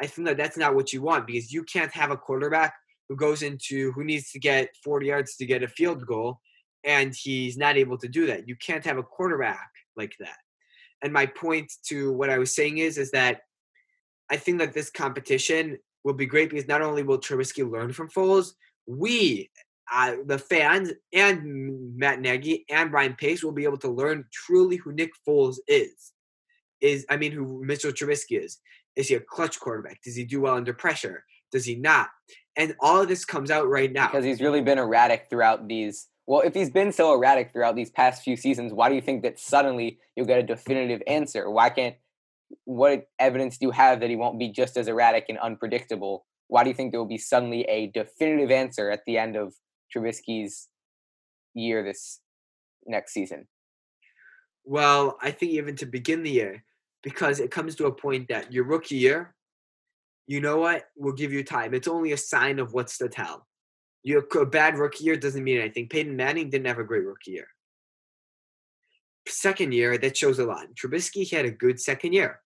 I think that that's not what you want because you can't have a quarterback who goes into who needs to get 40 yards to get a field goal and he's not able to do that. You can't have a quarterback like that. And my point to what I was saying is is that I think that this competition will be great because not only will Trubisky learn from Foles, we uh, the fans and Matt Nagy and Brian Pace will be able to learn truly who Nick Foles is. Is I mean, who Mitchell Trubisky is. Is he a clutch quarterback? Does he do well under pressure? Does he not? And all of this comes out right now because he's really been erratic throughout these. Well, if he's been so erratic throughout these past few seasons, why do you think that suddenly you'll get a definitive answer? Why can't? What evidence do you have that he won't be just as erratic and unpredictable? Why do you think there will be suddenly a definitive answer at the end of Trubisky's year this next season? Well, I think even to begin the year, because it comes to a point that your rookie year, you know what? We'll give you time. It's only a sign of what's to tell. You a bad rookie year doesn't mean anything. Peyton Manning didn't have a great rookie year. Second year, that shows a lot. Trubisky had a good second year.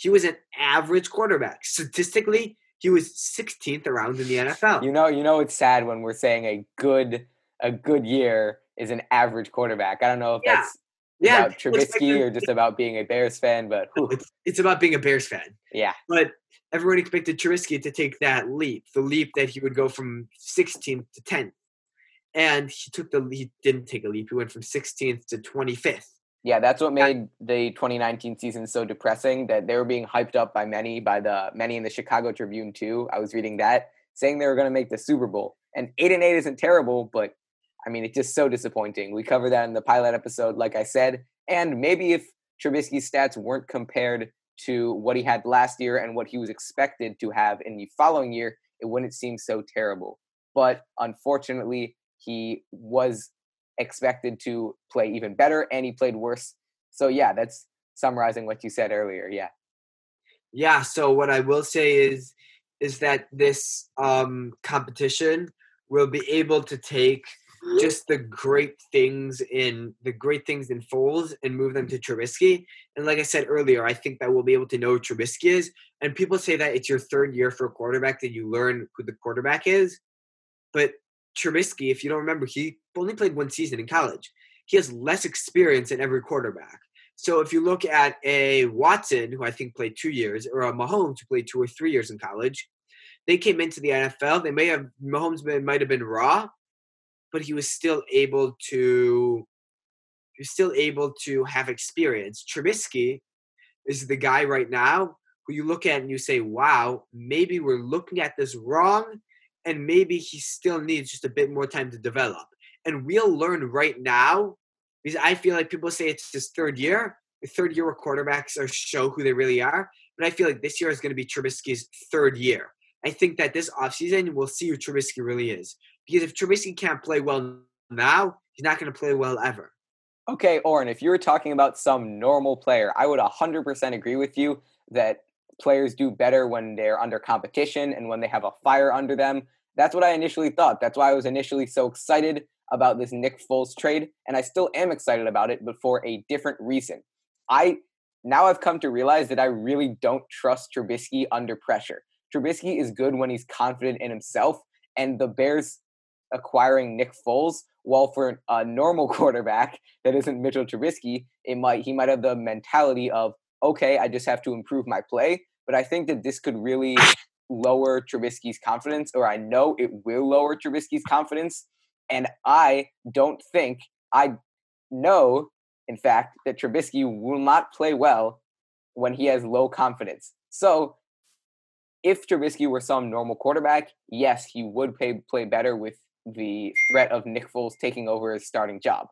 He was an average quarterback. Statistically, he was 16th around in the NFL. You know, you know, it's sad when we're saying a good a good year is an average quarterback. I don't know if yeah. that's yeah, about Trubisky or just about being a Bears fan, but it's, it's, about being a Bears fan. Yeah. But everyone expected Trubisky to take that leap, the leap that he would go from 16th to 10th. And he took the he didn't take a leap. He went from 16th to 25th. Yeah, that's what made the 2019 season so depressing that they were being hyped up by many, by the many in the Chicago Tribune too. I was reading that saying they were going to make the Super Bowl. And 8 and 8 isn't terrible, but I mean, it's just so disappointing. We covered that in the pilot episode, like I said. And maybe if Trubisky's stats weren't compared to what he had last year and what he was expected to have in the following year, it wouldn't seem so terrible. But unfortunately, he was expected to play even better and he played worse. So yeah, that's summarizing what you said earlier. Yeah. Yeah, so what I will say is is that this um competition will be able to take just the great things in the great things in Foles and move them to Trubisky. And like I said earlier, I think that we'll be able to know who Trubisky is. And people say that it's your third year for a quarterback that you learn who the quarterback is. But Trubisky, if you don't remember, he only played one season in college. He has less experience than every quarterback. So if you look at a Watson, who I think played two years, or a Mahomes who played two or three years in college, they came into the NFL. They may have Mahomes might have been raw, but he was still able to he was still able to have experience. Trubisky is the guy right now who you look at and you say, "Wow, maybe we're looking at this wrong." And maybe he still needs just a bit more time to develop. And we'll learn right now because I feel like people say it's his third year. The third year quarterbacks are show who they really are. But I feel like this year is going to be Trubisky's third year. I think that this offseason we'll see who Trubisky really is. Because if Trubisky can't play well now, he's not going to play well ever. Okay, Oren, if you were talking about some normal player, I would 100% agree with you that players do better when they're under competition and when they have a fire under them. That's what I initially thought. That's why I was initially so excited about this Nick Foles trade, and I still am excited about it, but for a different reason. I now I've come to realize that I really don't trust Trubisky under pressure. Trubisky is good when he's confident in himself, and the Bears acquiring Nick Foles, while for a normal *laughs* quarterback that isn't Mitchell Trubisky, it might he might have the mentality of okay, I just have to improve my play. But I think that this could really lower Trubisky's confidence, or I know it will lower Trubisky's confidence. And I don't think, I know, in fact, that Trubisky will not play well when he has low confidence. So if Trubisky were some normal quarterback, yes, he would play, play better with the threat of Nick Foles taking over his starting job.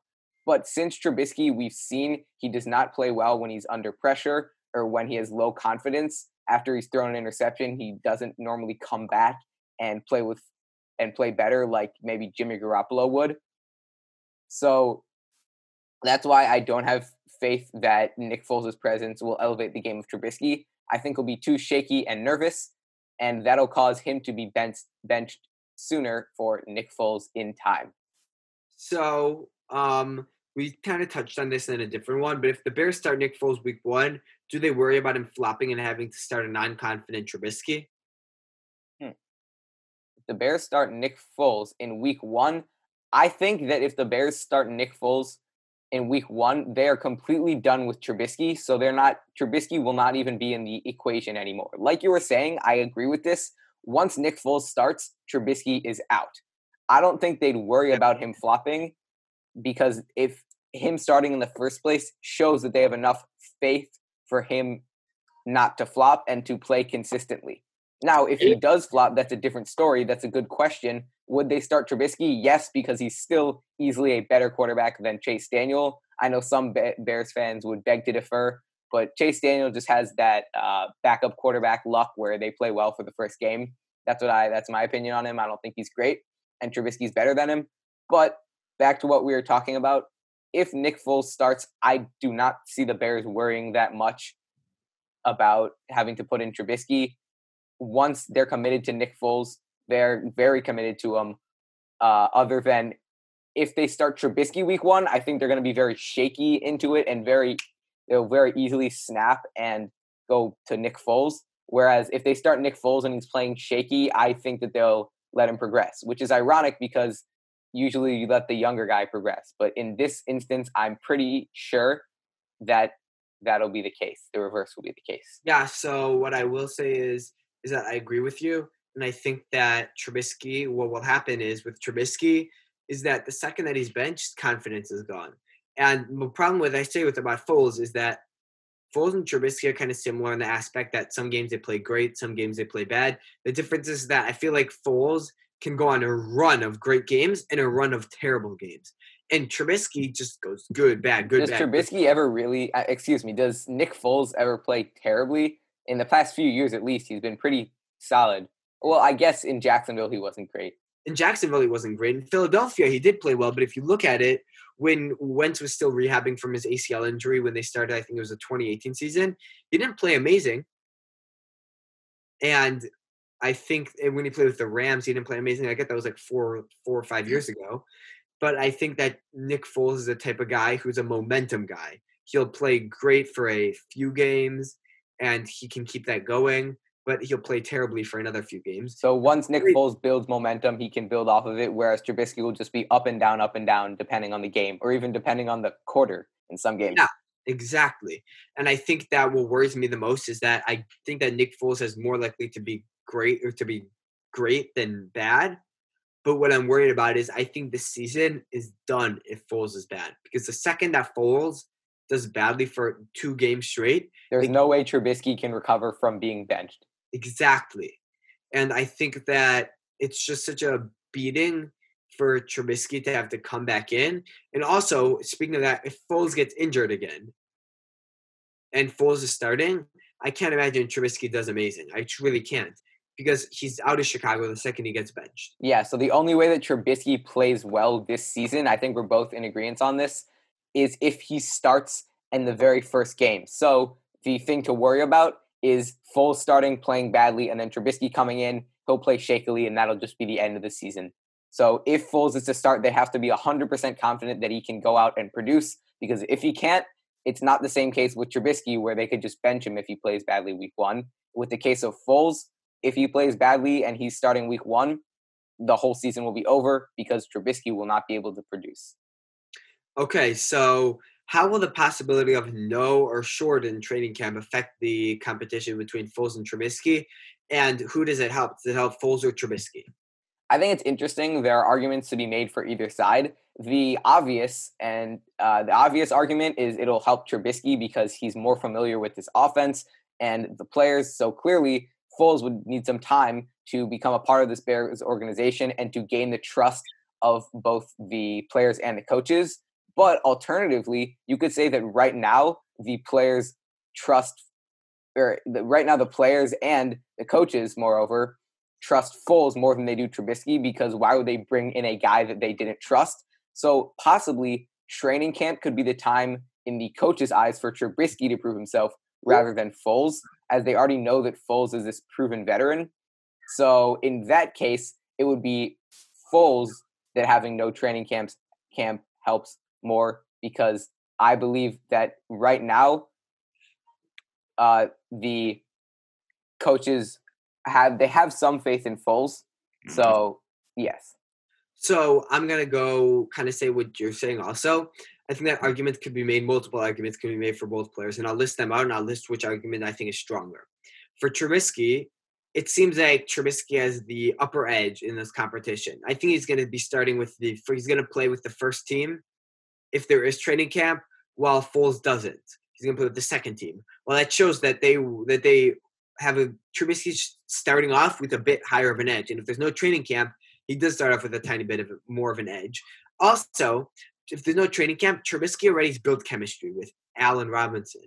But since Trubisky, we've seen he does not play well when he's under pressure or when he has low confidence after he's thrown an interception, he doesn't normally come back and play with and play better like maybe Jimmy Garoppolo would. So that's why I don't have faith that Nick Foles' presence will elevate the game of Trubisky. I think he'll be too shaky and nervous, and that'll cause him to be benched, benched sooner for Nick Foles in time. So um, we kind of touched on this in a different one, but if the Bears start Nick Foles week one, do they worry about him flopping and having to start a non-confident Trubisky? Hmm. The Bears start Nick Foles in week one. I think that if the Bears start Nick Foles in week one, they are completely done with Trubisky. So they're not, Trubisky will not even be in the equation anymore. Like you were saying, I agree with this. Once Nick Foles starts, Trubisky is out. I don't think they'd worry about him flopping because if him starting in the first place shows that they have enough faith for him not to flop and to play consistently. Now, if he does flop, that's a different story. That's a good question. Would they start Trubisky? Yes, because he's still easily a better quarterback than Chase Daniel. I know some Bears fans would beg to defer, but Chase Daniel just has that uh, backup quarterback luck where they play well for the first game. That's what I. That's my opinion on him. I don't think he's great, and Trubisky's better than him. But back to what we were talking about, if Nick Foles starts, I do not see the Bears worrying that much about having to put in Trubisky. Once they're committed to Nick Foles, they're very committed to him. Uh, other than if they start Trubisky week one, I think they're going to be very shaky into it and very they'll very easily snap and go to Nick Foles. Whereas if they start Nick Foles and he's playing shaky, I think that they'll let him progress, which is ironic because usually you let the younger guy progress. But in this instance, I'm pretty sure that that'll be the case. The reverse will be the case. Yeah. So what I will say is is that I agree with you, and I think that Trubisky. What will happen is with Trubisky is that the second that he's benched, confidence is gone. And the problem with I say with about Foles is that Foles and Trubisky are kind of similar in the aspect that some games they play great, some games they play bad. The difference is that I feel like Foles can go on a run of great games and a run of terrible games. And Trubisky just goes good, bad, good, does bad. Does Trubisky ever really, uh, excuse me, does Nick Foles ever play terribly? In the past few years, at least, he's been pretty solid. Well, I guess in Jacksonville, he wasn't great. In Jacksonville, he wasn't great. In Philadelphia, he did play well. But if you look at it, when Wentz was still rehabbing from his ACL injury when they started, I think it was the 2018 season, he didn't play amazing. And I think when he played with the Rams, he didn't play amazing. I get that was like four, four or five mm. years ago. But I think that Nick Foles is the type of guy who's a momentum guy. He'll play great for a few games, and he can keep that going. But he'll play terribly for another few games. So once Nick Foles builds momentum, he can build off of it. Whereas Trubisky will just be up and down, up and down, depending on the game, or even depending on the quarter in some games. Yeah, exactly. And I think that what worries me the most is that I think that Nick Foles is more likely to be great or to be great than bad. But what I'm worried about is I think the season is done if Foles is bad. Because the second that Foles does badly for two games straight, there's like, no way Trubisky can recover from being benched. Exactly. And I think that it's just such a beating for Trubisky to have to come back in. And also, speaking of that, if Foles gets injured again and Foles is starting, I can't imagine Trubisky does amazing. I really can't because he's out of Chicago the second he gets benched. Yeah, so the only way that Trubisky plays well this season, I think we're both in agreement on this, is if he starts in the very first game. So the thing to worry about is Foles starting, playing badly, and then Trubisky coming in, he'll play shakily, and that'll just be the end of the season. So if Foles is to start, they have to be 100% confident that he can go out and produce, because if he can't, it's not the same case with Trubisky where they could just bench him if he plays badly week one. With the case of Foles, if he plays badly and he's starting week one, the whole season will be over because Trubisky will not be able to produce. Okay, so how will the possibility of no or short in training camp affect the competition between Foles and Trubisky? And who does it help? Does it help Foles or Trubisky? I think it's interesting. There are arguments to be made for either side. The obvious and uh, the obvious argument is it'll help Trubisky because he's more familiar with this offense and the players. So clearly, Foles would need some time to become a part of this Bears organization and to gain the trust of both the players and the coaches. But alternatively, you could say that right now the players trust, or the, right now the players and the coaches, moreover, trust Foles more than they do Trubisky because why would they bring in a guy that they didn't trust? So possibly training camp could be the time in the coach's eyes for Trubisky to prove himself rather than Foles as they already know that Foles is this proven veteran. So in that case, it would be Foles that having no training camps camp helps more because I believe that right now, uh, the coaches have they have some faith in Foles. So mm-hmm. yes. So I'm gonna go kind of say what you're saying. Also, I think that arguments could be made. Multiple arguments could be made for both players, and I'll list them out, and I'll list which argument I think is stronger. For Trubisky, it seems like Trubisky has the upper edge in this competition. I think he's going to be starting with the. He's going to play with the first team if there is training camp, while Foles doesn't. He's going to play with the second team. Well, that shows that they that they have a Trubisky starting off with a bit higher of an edge, and if there's no training camp, he does start off with a tiny bit of more of an edge. Also, if there's no training camp, Trubisky already has built chemistry with Allen Robinson,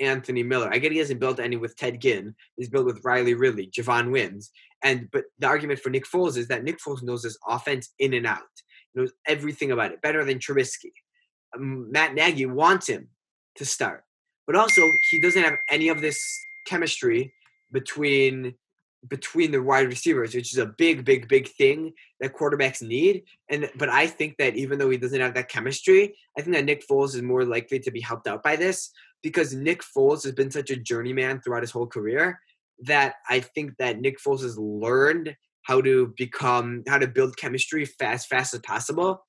Anthony Miller. I get he hasn't built any with Ted Ginn. He's built with Riley Ridley, Javon Wims. And but the argument for Nick Foles is that Nick Foles knows this offense in and out. He knows everything about it better than Trubisky. Um, Matt Nagy wants him to start, but also he doesn't have any of this chemistry between between the wide receivers, which is a big, big, big thing that quarterbacks need. And but I think that even though he doesn't have that chemistry, I think that Nick Foles is more likely to be helped out by this because Nick Foles has been such a journeyman throughout his whole career that I think that Nick Foles has learned how to become how to build chemistry fast, fast as possible.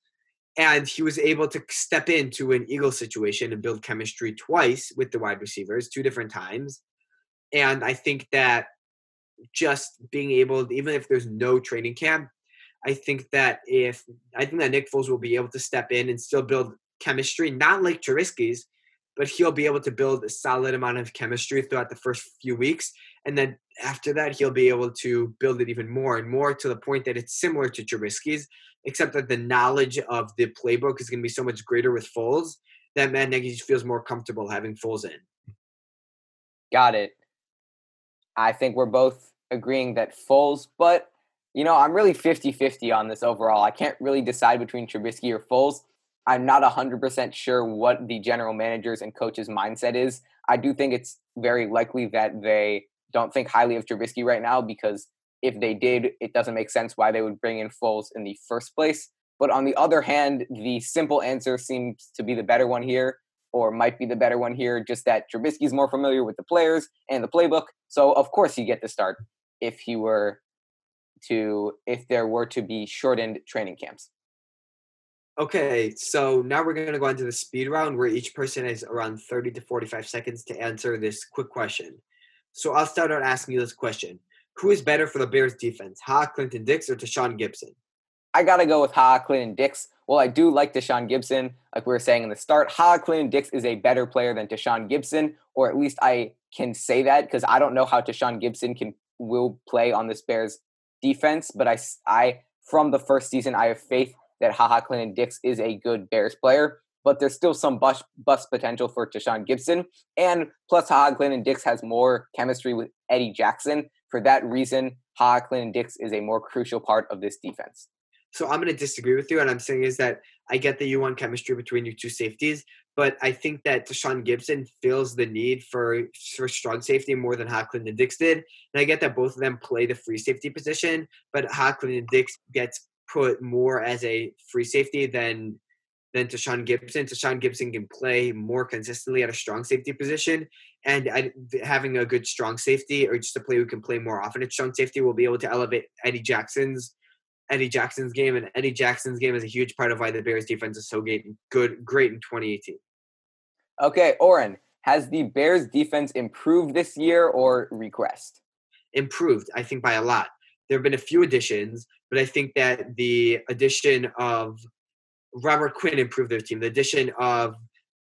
And he was able to step into an Eagle situation and build chemistry twice with the wide receivers, two different times. And I think that just being able, even if there's no training camp, I think that if I think that Nick Foles will be able to step in and still build chemistry, not like Trubisky's, but he'll be able to build a solid amount of chemistry throughout the first few weeks. And then after that, he'll be able to build it even more and more to the point that it's similar to Trubisky's, except that the knowledge of the playbook is going to be so much greater with Foles that Matt Nagy feels more comfortable having Foles in. Got it. I think we're both agreeing that Foles, but you know, I'm really 50 50 on this overall. I can't really decide between Trubisky or Foles. I'm not 100% sure what the general manager's and coach's mindset is. I do think it's very likely that they don't think highly of Trubisky right now because if they did, it doesn't make sense why they would bring in Foles in the first place. But on the other hand, the simple answer seems to be the better one here, or might be the better one here, just that Trubisky's more familiar with the players and the playbook. So, of course, you get the start if he were to, if there were to be shortened training camps. Okay, so now we're going to go into the speed round where each person has around 30 to 45 seconds to answer this quick question. So I'll start out asking you this question Who is better for the Bears defense, Ha Clinton Dix or Tashaun Gibson? I got to go with Ha Clinton Dix. Well, I do like Tashaun Gibson. Like we were saying in the start, Ha Clinton Dix is a better player than Tashaun Gibson, or at least I can say that because I don't know how Tashaun Gibson can will play on this Bears defense. But I, I from the first season, I have faith that Ha Ha Clinton Dix is a good Bears player, but there's still some bust, bust potential for Tashaun Gibson. And plus, Ha Ha Clinton Dix has more chemistry with Eddie Jackson. For that reason, Ha Ha Clinton Dix is a more crucial part of this defense. So I'm going to disagree with you. And I'm saying is that I get that you want chemistry between your two safeties, but I think that Tashaun Gibson feels the need for, for strong safety more than Ha and Dix did. And I get that both of them play the free safety position, but Ha and Dix gets put more as a free safety than than Tashaun Gipson. Tashaun Gibson can play more consistently at a strong safety position, and I, having a good strong safety or just a player who can play more often at strong safety will be able to elevate Eddie Jackson's Eddie Jackson's game, and Eddie Jackson's game is a huge part of why the Bears defense is so good, great in 2018. Okay, Oren, has the Bears defense improved this year or regressed? Improved, I think, by a lot. There have been a few additions, but I think that the addition of Robert Quinn improved their team. The addition of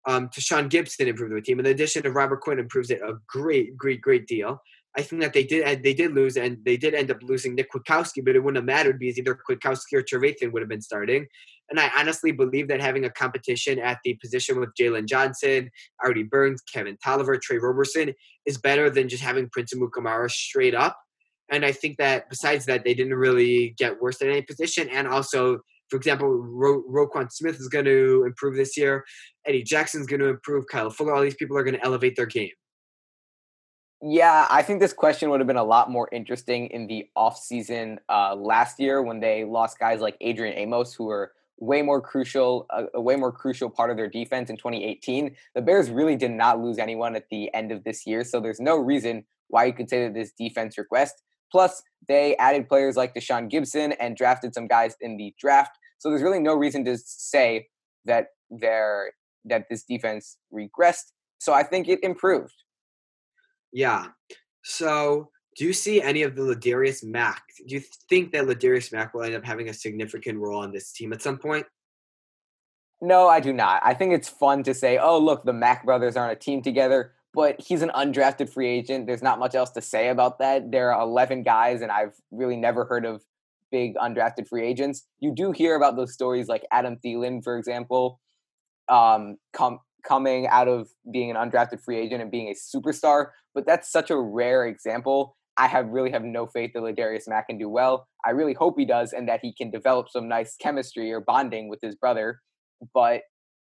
um, Tashaun Gipson improved their team, and the addition of Robert Quinn improves it a great, great, great deal. I think that they did they did lose, and they did end up losing Nick Kwiatkowski, but it wouldn't have mattered because either Kwiatkowski or Trevathan would have been starting. And I honestly believe that having a competition at the position with Jaylon Johnson, Artie Burns, Kevin Toliver, Tre Roberson is better than just having Prince Amukamara straight up. And I think that besides that, they didn't really get worse at any position. And also, for example, Ro- Roquan Smith is going to improve this year. Eddie Jackson's going to improve. Kyle Fuller, all these people are going to elevate their game. Yeah, I think this question would have been a lot more interesting in the offseason uh, last year when they lost guys like Adrian Amos, who were way more crucial, a, a, way more crucial part of their defense in 2018. The Bears really did not lose anyone at the end of this year, so there's no reason why you could say that this defense regressed. Plus, they added players like Tashaun Gibson and drafted some guys in the draft. So there's really no reason to say that they're that this defense regressed. So I think it improved. Yeah. So do you see any of the Ladarius Mack? Do you think that Ladarius Mack will end up having a significant role on this team at some point? No, I do not. I think it's fun to say, oh, look, the Mack brothers are on a team together, but he's an undrafted free agent. There's not much else to say about that. There are 11 guys, and I've really never heard of big undrafted free agents. You do hear about those stories like Adam Thielen, for example, um, com- coming out of being an undrafted free agent and being a superstar, but that's such a rare example. I have really have no faith that Ladarius Mack can do well. I really hope he does and that he can develop some nice chemistry or bonding with his brother. But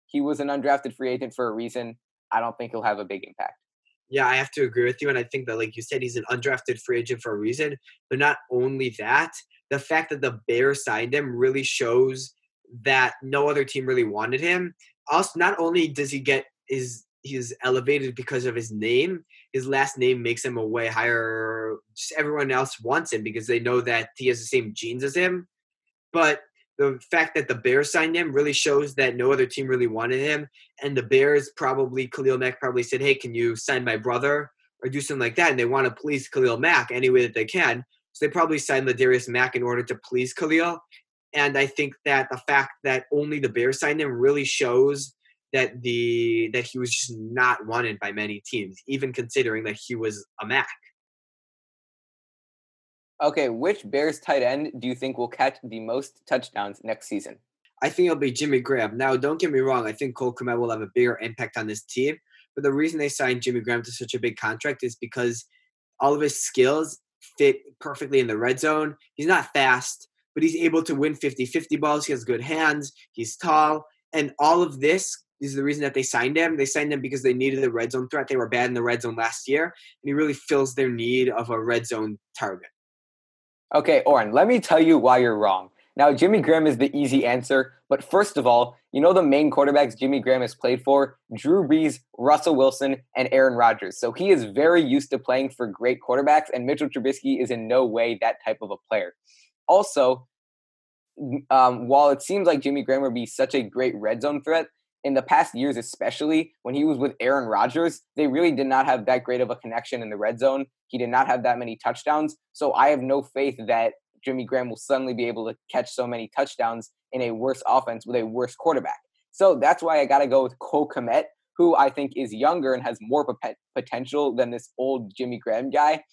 he was an undrafted free agent for a reason. I don't think he'll have a big impact. Yeah, I have to agree with you. And I think that, like you said, he's an undrafted free agent for a reason. But not only that, the fact that the Bears signed him really shows that no other team really wanted him. Also, not only does he get his he's elevated because of his name. His last name makes him a way higher. Just everyone else wants him because they know that he has the same genes as him. But the fact that the Bears signed him really shows that no other team really wanted him. And the Bears probably, Khalil Mack probably said, hey, can you sign my brother or do something like that? And they want to please Khalil Mack any way that they can. So they probably signed Ladarius Mack in order to please Khalil. And I think that the fact that only the Bears signed him really shows that the that he was just not wanted by many teams, even considering that he was a Mack. Okay, which Bears tight end do you think will catch the most touchdowns next season? I think it'll be Jimmy Graham. Now, don't get me wrong. I think Cole Kmet will have a bigger impact on this team. But the reason they signed Jimmy Graham to such a big contract is because all of his skills fit perfectly in the red zone. He's not fast, but he's able to win 50 50 balls. He has good hands. He's tall. And all of this is the reason that they signed him. They signed him because they needed a red zone threat. They were bad in the red zone last year, and he really fills their need of a red zone target. Okay, Oren, let me tell you why you're wrong. Now, Jimmy Graham is the easy answer, but first of all, you know the main quarterbacks Jimmy Graham has played for? Drew Brees, Russell Wilson, and Aaron Rodgers. So he is very used to playing for great quarterbacks, and Mitchell Trubisky is in no way that type of a player. Also, um, while it seems like Jimmy Graham would be such a great red zone threat, in the past years, especially when he was with Aaron Rodgers, they really did not have that great of a connection in the red zone. He did not have that many touchdowns. So I have no faith that Jimmy Graham will suddenly be able to catch so many touchdowns in a worse offense with a worse quarterback. So that's why I got to go with Cole Kmet, who I think is younger and has more potential than this old Jimmy Graham guy.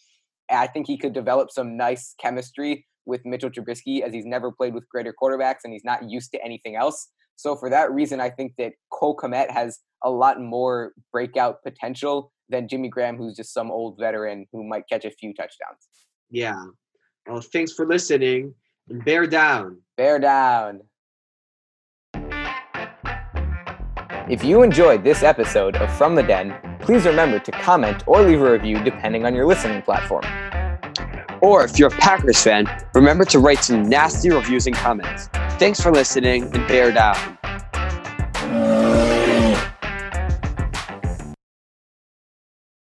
I think he could develop some nice chemistry with Mitchell Trubisky as he's never played with greater quarterbacks and he's not used to anything else. So for that reason, I think that Cole Kmet has a lot more breakout potential than Jimmy Graham, who's just some old veteran who might catch a few touchdowns. Yeah. Well, thanks for listening and bear down. Bear down. If you enjoyed this episode of From the Den, please remember to comment or leave a review depending on your listening platform. Or if you're a Packers fan, remember to write some nasty reviews and comments. Thanks for listening and bear down.